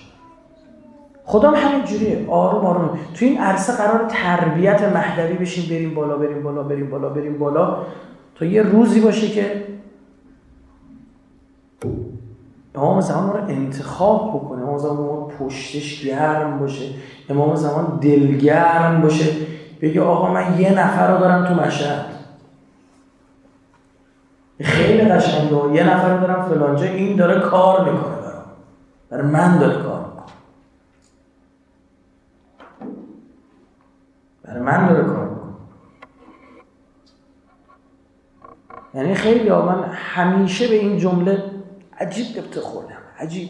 Speaker 2: خدام همین جوریه آروم آروم. تو این عرصه قرار تربیت مهدوی بشیم بریم بالا بریم بالا بریم بالا بریم بالا. تا یه روزی باشه که امام زمان رو انتخاب بکنه. امام زمان پشتش گرم باشه. امام زمان دلگرم باشه. بگه آقا من یه نفر رو دارم تو مشهد. خیلی قشنگه. یه نفر رو دارم فلانجا. این داره کار می‌کنه. برای من داره کار می‌کنه. برای من داره کار می‌کنه. یعنی خیلی من همیشه به این جمله عجیب قبطه خوردم. عجیب.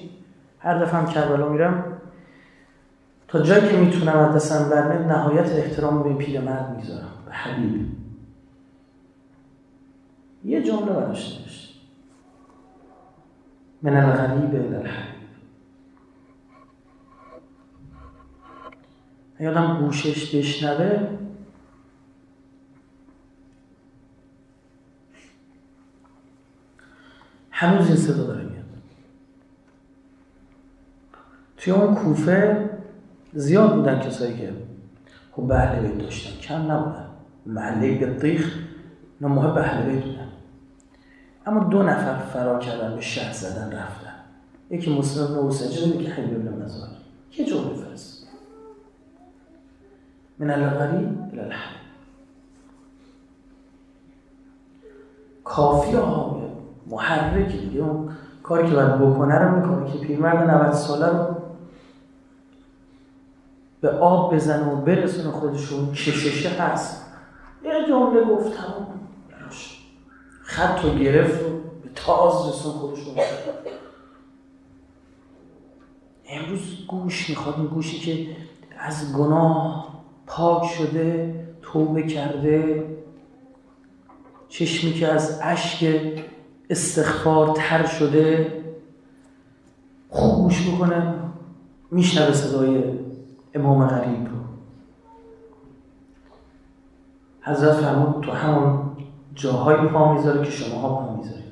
Speaker 2: هر دفعه هم کربلا میرم. تا جایی که می‌تونم از دستم برمه نهایت احترام به پیرمرد می‌ذارم. به حبیب. یه جمله براش نوشت من الغریب الى الحبیب یادم گوشش بشنوه. هنوز این صدا داره میاد. توی اون کوفه زیاد بودن کسایی که خب به اهل بیت داشتن. کم نبودن. محله بطیخ نه محب اهل بیت بودن. اما دو نفر فرار کردن به شهر زدن رفتن. یکی مسلم و اوسجه یکی حبیب ابن مزار. یه فرست من الغریب الى الحبیب کافی ها محرکی دیگه. اون کاری که باید بکنه رو می‌کنه که پیرمرد 90 ساله رو به آب بزنه و برسونه خودشون کششه هست. یه جمله گفتم. خط و گرفت و به تاز رسون خودشون امروز گوش می‌خواد. این گوشی که از گناه پاک شده توبه کرده. چشمی که از اشک استغفار تر شده. خوب گوش می‌کنه. میشنوه صدای امام غریب رو. حضرت فرمود تو همون جاهایی پا می‌ذاره که شماها پا می‌ذارید.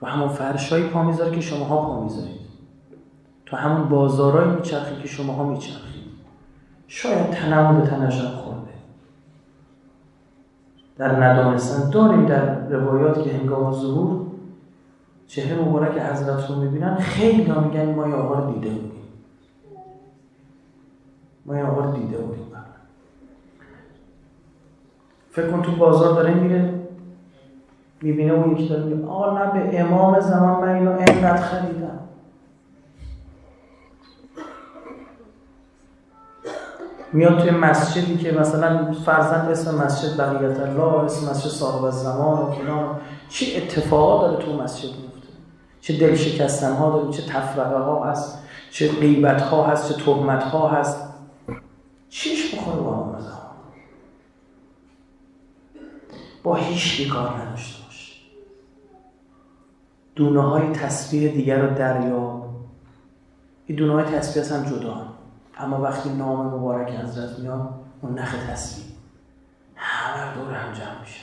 Speaker 2: تو همون فرشایی پا می‌ذاره که شماها پا می‌ذارید. تو همون بازارایی میچرخید که شماها میچرخید. شاید تنمون به تنشان خورده. در ندانستن داریم در روایات که هنگام ظهور چهره مبارک حضرت رو می‌بینن خیلی میگن ما یه آقا رو دیده بودیم. ما یه آقا دیده بودیم فکر کن تو بازار داره میره می‌بینه اون یکی داره میگه آقا نه به امام زمان من اینو اینقدر خریدم. میاد توی مسجدی که مثلا فرزند اسم مسجد بقیت الله اسم مسجد صاحب زمان و کنان چه اتفاقات داره تو مسجد میفته؟ چه دل شکستن ها داره چه تفرقه ها هست چه غیبت ها هست چه تهمت ها هست. چیش بخوره با زمان با هیچ کار نداشته باش دونه های تسبیح دیگر رو دریاب. این دونه های تسبیح هم جدا هم. اما وقتی نام مبارک حضرت میاد اون نخ تسبیح همه دور هم جمع میشه.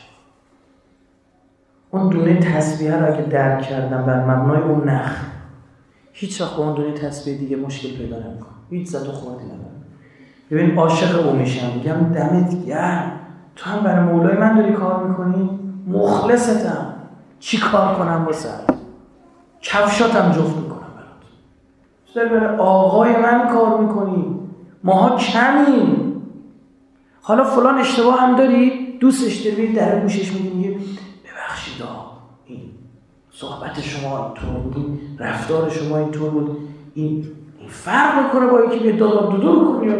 Speaker 2: اون دونه تسبیح رو اگه درک کردم بر مبنای اون نخ هیچ وقت با اون دونه تسبیح دیگه مشکل پیدا نمی‌کنه. هیچ زد و خوردی نداره. ببین عاشق او میشم. میگم دمت گرم. تو هم برای مولای من داری کار می‌کنی؟ مخلصتم. چی کار کنم با سر کفشاتم جفت می‌کنم. داری برای آقای من کار می‌کنی. ماها کمیم. حالا فلان اشتباه هم داری؟ دوستش داری در گوشش میگی میگه ببخشید این صحبت شما اینطور بود رفتار شما اینطور بود این فرق می‌کنه با اینکه به دادار دودور کنی یا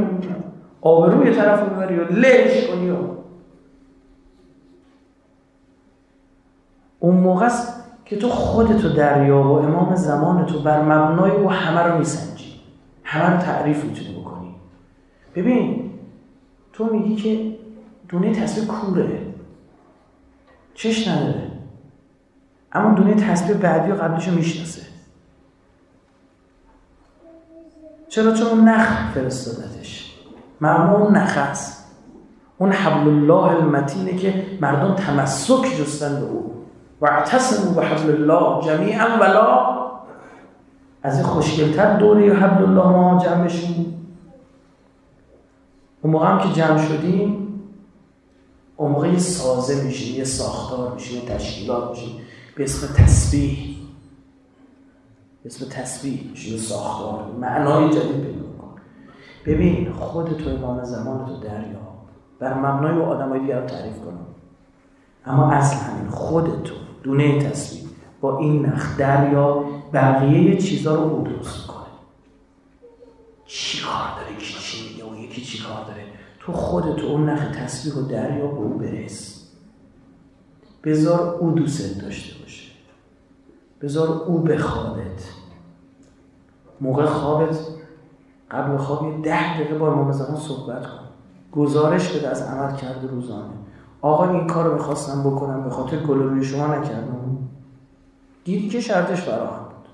Speaker 2: آبروی طرف ببری یا لش کنی اون موقع که تو خودتو دریاب و امام زمان تو بر مبنای او همه رو میسنجی. همه رو تعریف می‌تونی بکنی. ببین تو میگی که دونه تصویر کوره. چش نداره. اما دونه تسبیح بعدی و قبلش رو می‌شناسه. چرا؟ چون اون نخ فرستادتش. معمول اون نخ است. اون حبل الله المتینه که مردم تمسک جستن به او. و اعتصموا به حبل الله جمیعا ولا از این خوشگلتر دوره حبل الله ما جمع بشیم. اون موقع هم که جمع شدیم اون موقع یه سازه میشیم یه ساختار میشیم یه تشکیلات میشیم. به اسم تسبیح. به اسم تسبیح میشه یه ساختار. معنای جدید پیدا ببین خود تو امام زمان تو دریا بر مبنای و آدمای دیگر رو تعریف کنم. اما اصل همین خودتو دونه تسبیح با این نخ دریا بقیه چیزا رو او درست کنه چی کار داره؟ کی چی میگه؟ اون یکی چی کار داره؟ تو خودت اون نخ تسبیح و دریا به او برس. بذار او دوست داشته باشه. بذار او بخوابت موقع خوابت قبل خواب یه ده دقیقه با امام صحبت کن. گزارش بده از عمل کرده روزانه. آقا این کار رو می‌خواستم بکنم به خاطر گل روی شما نکردم. دیدی که شرطش فراهم بود.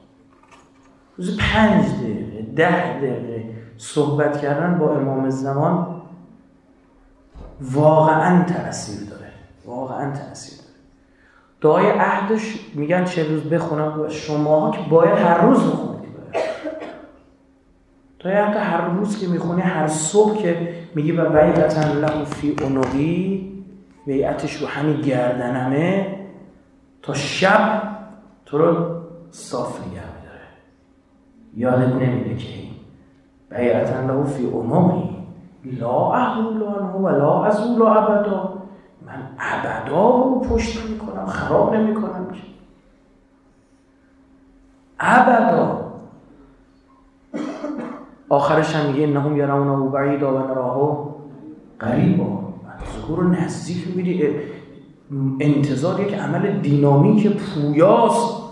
Speaker 2: روز پنج دقیقه ده دقیقه صحبت کردن با امام زمان واقعا تاثیر داره. واقعا تاثیر داره. دعای عهدش میگن چه روز بخونم شما که باید هر روز بخونید دعای عهد هر روز که می‌خونی هر صبح که میگی و بیعتا له فی اونقی بیعتش رو همین گردنمه تا شب تو رو صاف نگه میداره. یادت نمیده که بیعتا له فی اونقی لا احول عنه و لا ازول ابدا. من ابدا رو پشت نمی کنم خراب نمی کنم که. ابدا. آخرش هم میگه انهم یرونه بعیدا و نراه قریبا. ظهور رو نزدیک می‌بینی. انتظار یک عمل دینامیک پویاست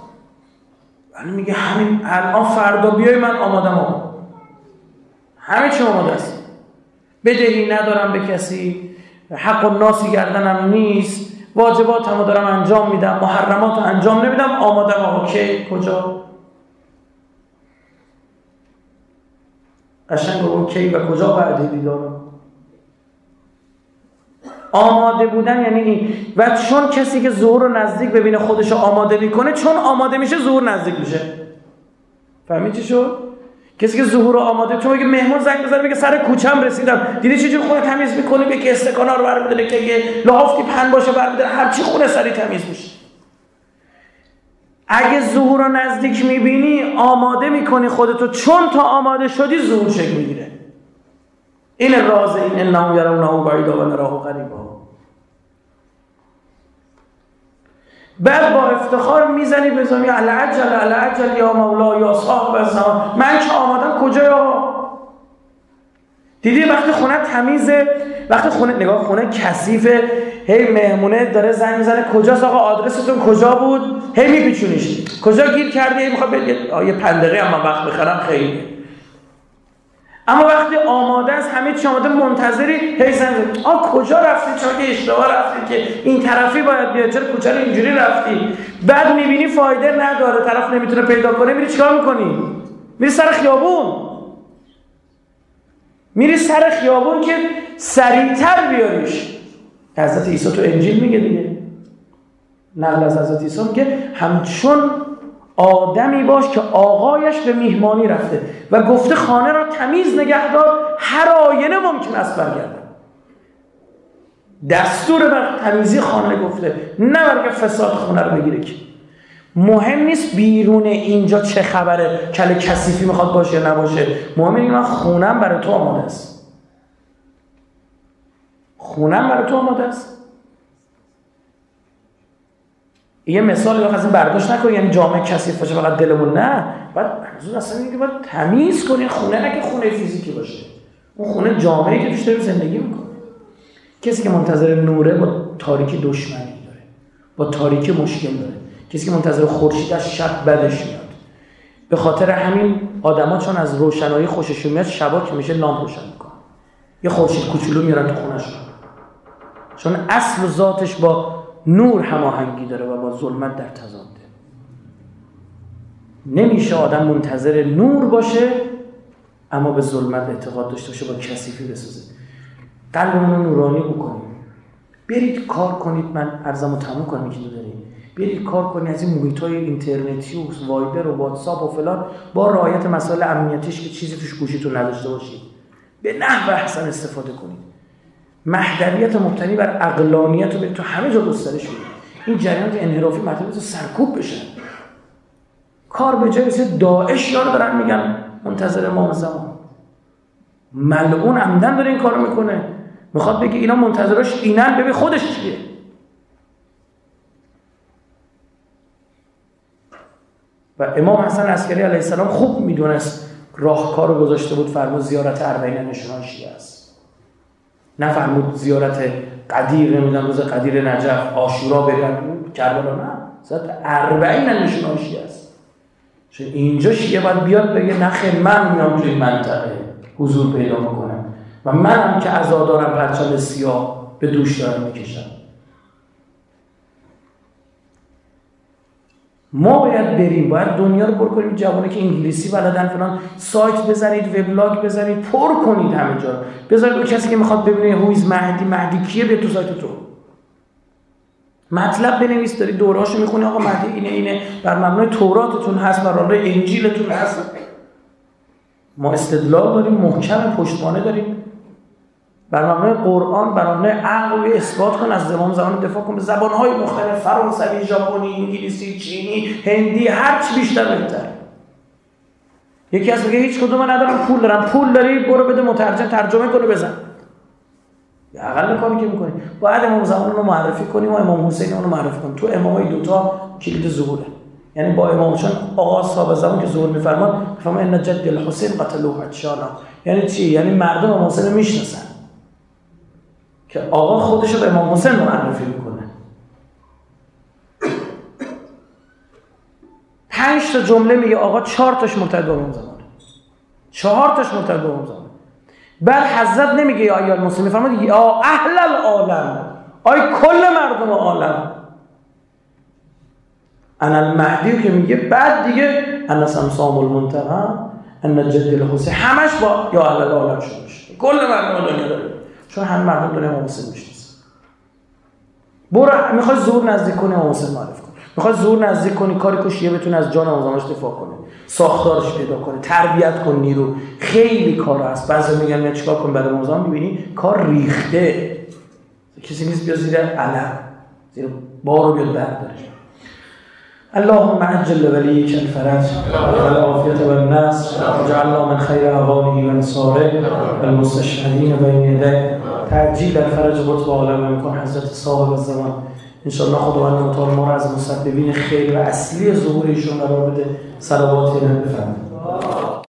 Speaker 2: ولی میگه همین الان فردا بیای من آمادم آقا. همه چی آماده است. بدهی ندارم به کسی. حق و ناسی گردنم نیست. واجبات هم دارم انجام میدم. محرمات رو انجام نمیدم. آمادم آقا. کی؟ کجا؟ قشنگ اون کی و کجا بعد دیدارم آماده بودن یعنی این. و چون کسی که ظهور رو نزدیک ببینه خودش رو آماده می‌کنه چون آماده میشه ظهور نزدیک میشه. فهمی چی شد؟ کسی که ظهور آماده تو میگه مهمون زنگ بزنه میگه سر کوچم رسیدم. دیدی چجوری خونه تمیز می‌کنه یکی استکانا رو برمیداره که یه لحافتی پن باشه برمیداره هر چی خونه سری تمیز میشه. اگه ظهور رو نزدیک می‌بینی آماده می‌کنی خودتو. چون تا آماده شدی ظهور شکل می‌گیره. این راز این انهم یرونه بعیدا و نراه قریبا بعد با افتخار می‌زنی به زمین العجل العجل یا مولا یا صاحب الزمان من که آمادم کجا یا؟ دیدی وقتی خونه تمیزه وقتی خونه نگاه خونه کثیفه هی مهمونه داره زنگ می‌زنه کجاست آقا؟ آدرستون کجا بود؟ هی میپیچونیش. کجا گیر کردی؟ می‌خواد یه پندقه هم وقت بخرم خیلی. اما وقتی آماده است همه چی آماده منتظری هی زنگ آ کجا رفتی؟ چرا که اشتباه رفتی که این طرفی باید بیاد؟ چرا کوچه اینجوری رفتی؟ بعد می‌بینی فایده نداره طرف نمی‌تونه پیدا کنه میری چیکار می‌کنی؟ میری سر خیابون. میری سر خیابون که سریعتر بیاریش. حضرت عیسی تو انجیل میگه دیگه. نقل از حضرت عیسی میگه همچون آدمی باش که آقایش به میهمانی رفته و گفته خانه را تمیز نگهدار هر آینه ممکن است برگردم. دستور بر تمیزی خانه گفته نه برگه فساد خونه رو بگیره که. مهم نیست بیرون اینجا چه خبره کل کثیفی می‌خواد باشه یا نباشه. مهم اینه من خونم برای تو آماده است. خونم برای تو آماده است. یه مثال از این برداشت نکنی یعنی جامعه کثیف باشه فقط دلمون نه بعد منظور اصلا اینه باید تمیز کنی خونه نه که خونه فیزیکی باشه. اون خونه جامعه که بیشتر زندگی می‌کنه کسی که منتظر نوره با تاریکی دشمنی داره با تاریکی مشکل داره. کسی که منتظر خورشید از شب بدش میاد. به خاطر همین آدما چون از روشنایی خوششون میاد شبا که میشه لامپ روشن می‌کنن. یه خورشید کوچولو میارن تو خونهشون. چون اصل و ذاتش با نور هماهنگی داره و با ظلمت در تضاده نمیشه آدم منتظر نور باشه اما به ظلمت اعتقاد داشته باشه با کثیفی بسازه. قلبمون رو نورانی بکنیم برید کار کنید. من ارزمو تموم کنم که داریم برید کار کنید. از این محیط های اینترنتی و وایبر و واتساپ و فلان با رعایت مسائل امنیتیش که چیزی توش گوشیتون نداشته باشید. به نحو احسن استفاده کنید. محدویت مبتنی بر اقلانیت رو تو همه جا گسترش بدید این جریانات انحرافی مطلب سرکوب بشه. کار به جای مثل داعش یار دارن میگن. منتظر امام زمان. ملعون عمدن داره این کارو می‌کنه. می‌خواد بگه اینا منتظراش اینن. ببین خودش چیه؟ و امام حسن عسکری علیه السلام خوب می‌دونست راهکار رو گذاشته بود. فرمود زیارت اربعین نشان شیعه است. نفرمود زیارت قدیر نمی‌دونم روز قدیر نجف آشورا بریم کربلا نه. زیارت اربعین نشان شیعه است. چون اینجا شیعه باید بیاد بگه نخیر من میام توی منطقه. حضور پیدا می‌کنم و منم که عزادارم پرچم سیاه به دوش دارم می‌کشم. ما باید بریم باید دنیا رو پر کنیم. جوانه که انگلیسی بلدن فلان. سایت بزنید وبلاگ بزنید پر کنید همه جا. بذارید اون کسی که می‌خواد ببینه هویز مهدی مهدی کیه به تو سایت تو. مطلب بنویس داری دوراشو می‌خونی. آقا مهدی اینه اینه. بر مبنای توراتتون هست بر مبنای انجیلتون هست. ما استدلال داریم محکم پشتوانه داریم. بر مبنای قرآن بر مبنای عقل اثبات کن از زمان زمان دفاع کن. به زبانهای مختلف فرانسوی ژاپنی انگلیسی چینی هندی هر چی بیشتر بهتر. یکی از میگه هیچ کدوم ندارم پول دارم. پول داری برو بده مترجم ترجمه کنه بزن. اقل کاری که می‌کنی. باید امام زمان رو معرفی کنیم و امام حسین رو معرفی کنیم. تو امامای دوتا کلید ظهوره. یعنی با امام چون آقا صاحب زمان که ظهور میفرمان میفرمان ان جد الحسین قتلوه عطشانا. یعنی چی؟ یعنی مردم امام حسین می‌شناسن. که آقا خودش رو به امام حسین معرفی می‌کنه. پنج تا جمله میگه آقا چهار تاش مرتبط به امام زمانه چهار تاش مرتبط به امام زمانه بعد حضرت نمیگه یا ایال مسلم میفرماد یا اهل العالم. آی کل مردم عالم. انا المهدی که میگه بعد دیگه انا سمسام المنتقم ان جد الحسین. همش با یا اهل العالم شده. کل مردم دنیا داره چون همه مردم دنیا امام حسین می‌شناسن برو می‌خوای زور نزدیک کنی امام حسین معرف کن. می‌خوای زور نزدیک کنی کاری که شیعه بتونه از جان امامش دفاع کنه. ساختارش پیدا کنه تربیت کن نیرو. خیلی کار هست. بعضی میگن یا چیکار کن بعد امام می‌بینی کار ریخته. کسی نیست بیا زیر علم. زیر بارو بیاد برداره اللهم عجل وليك الفرج. والعافية والناس واجعلنا من خير أعوانه وانصاره والمستشهدين بين يديه تعجیل الفرج قطب عالم میکن حضرت صاحب الزمان. انشاءالله خداوند متعال ما را از مسببین خیر و اصلی ظهور ایشون قرار بده. صلوات اینا بفرمایید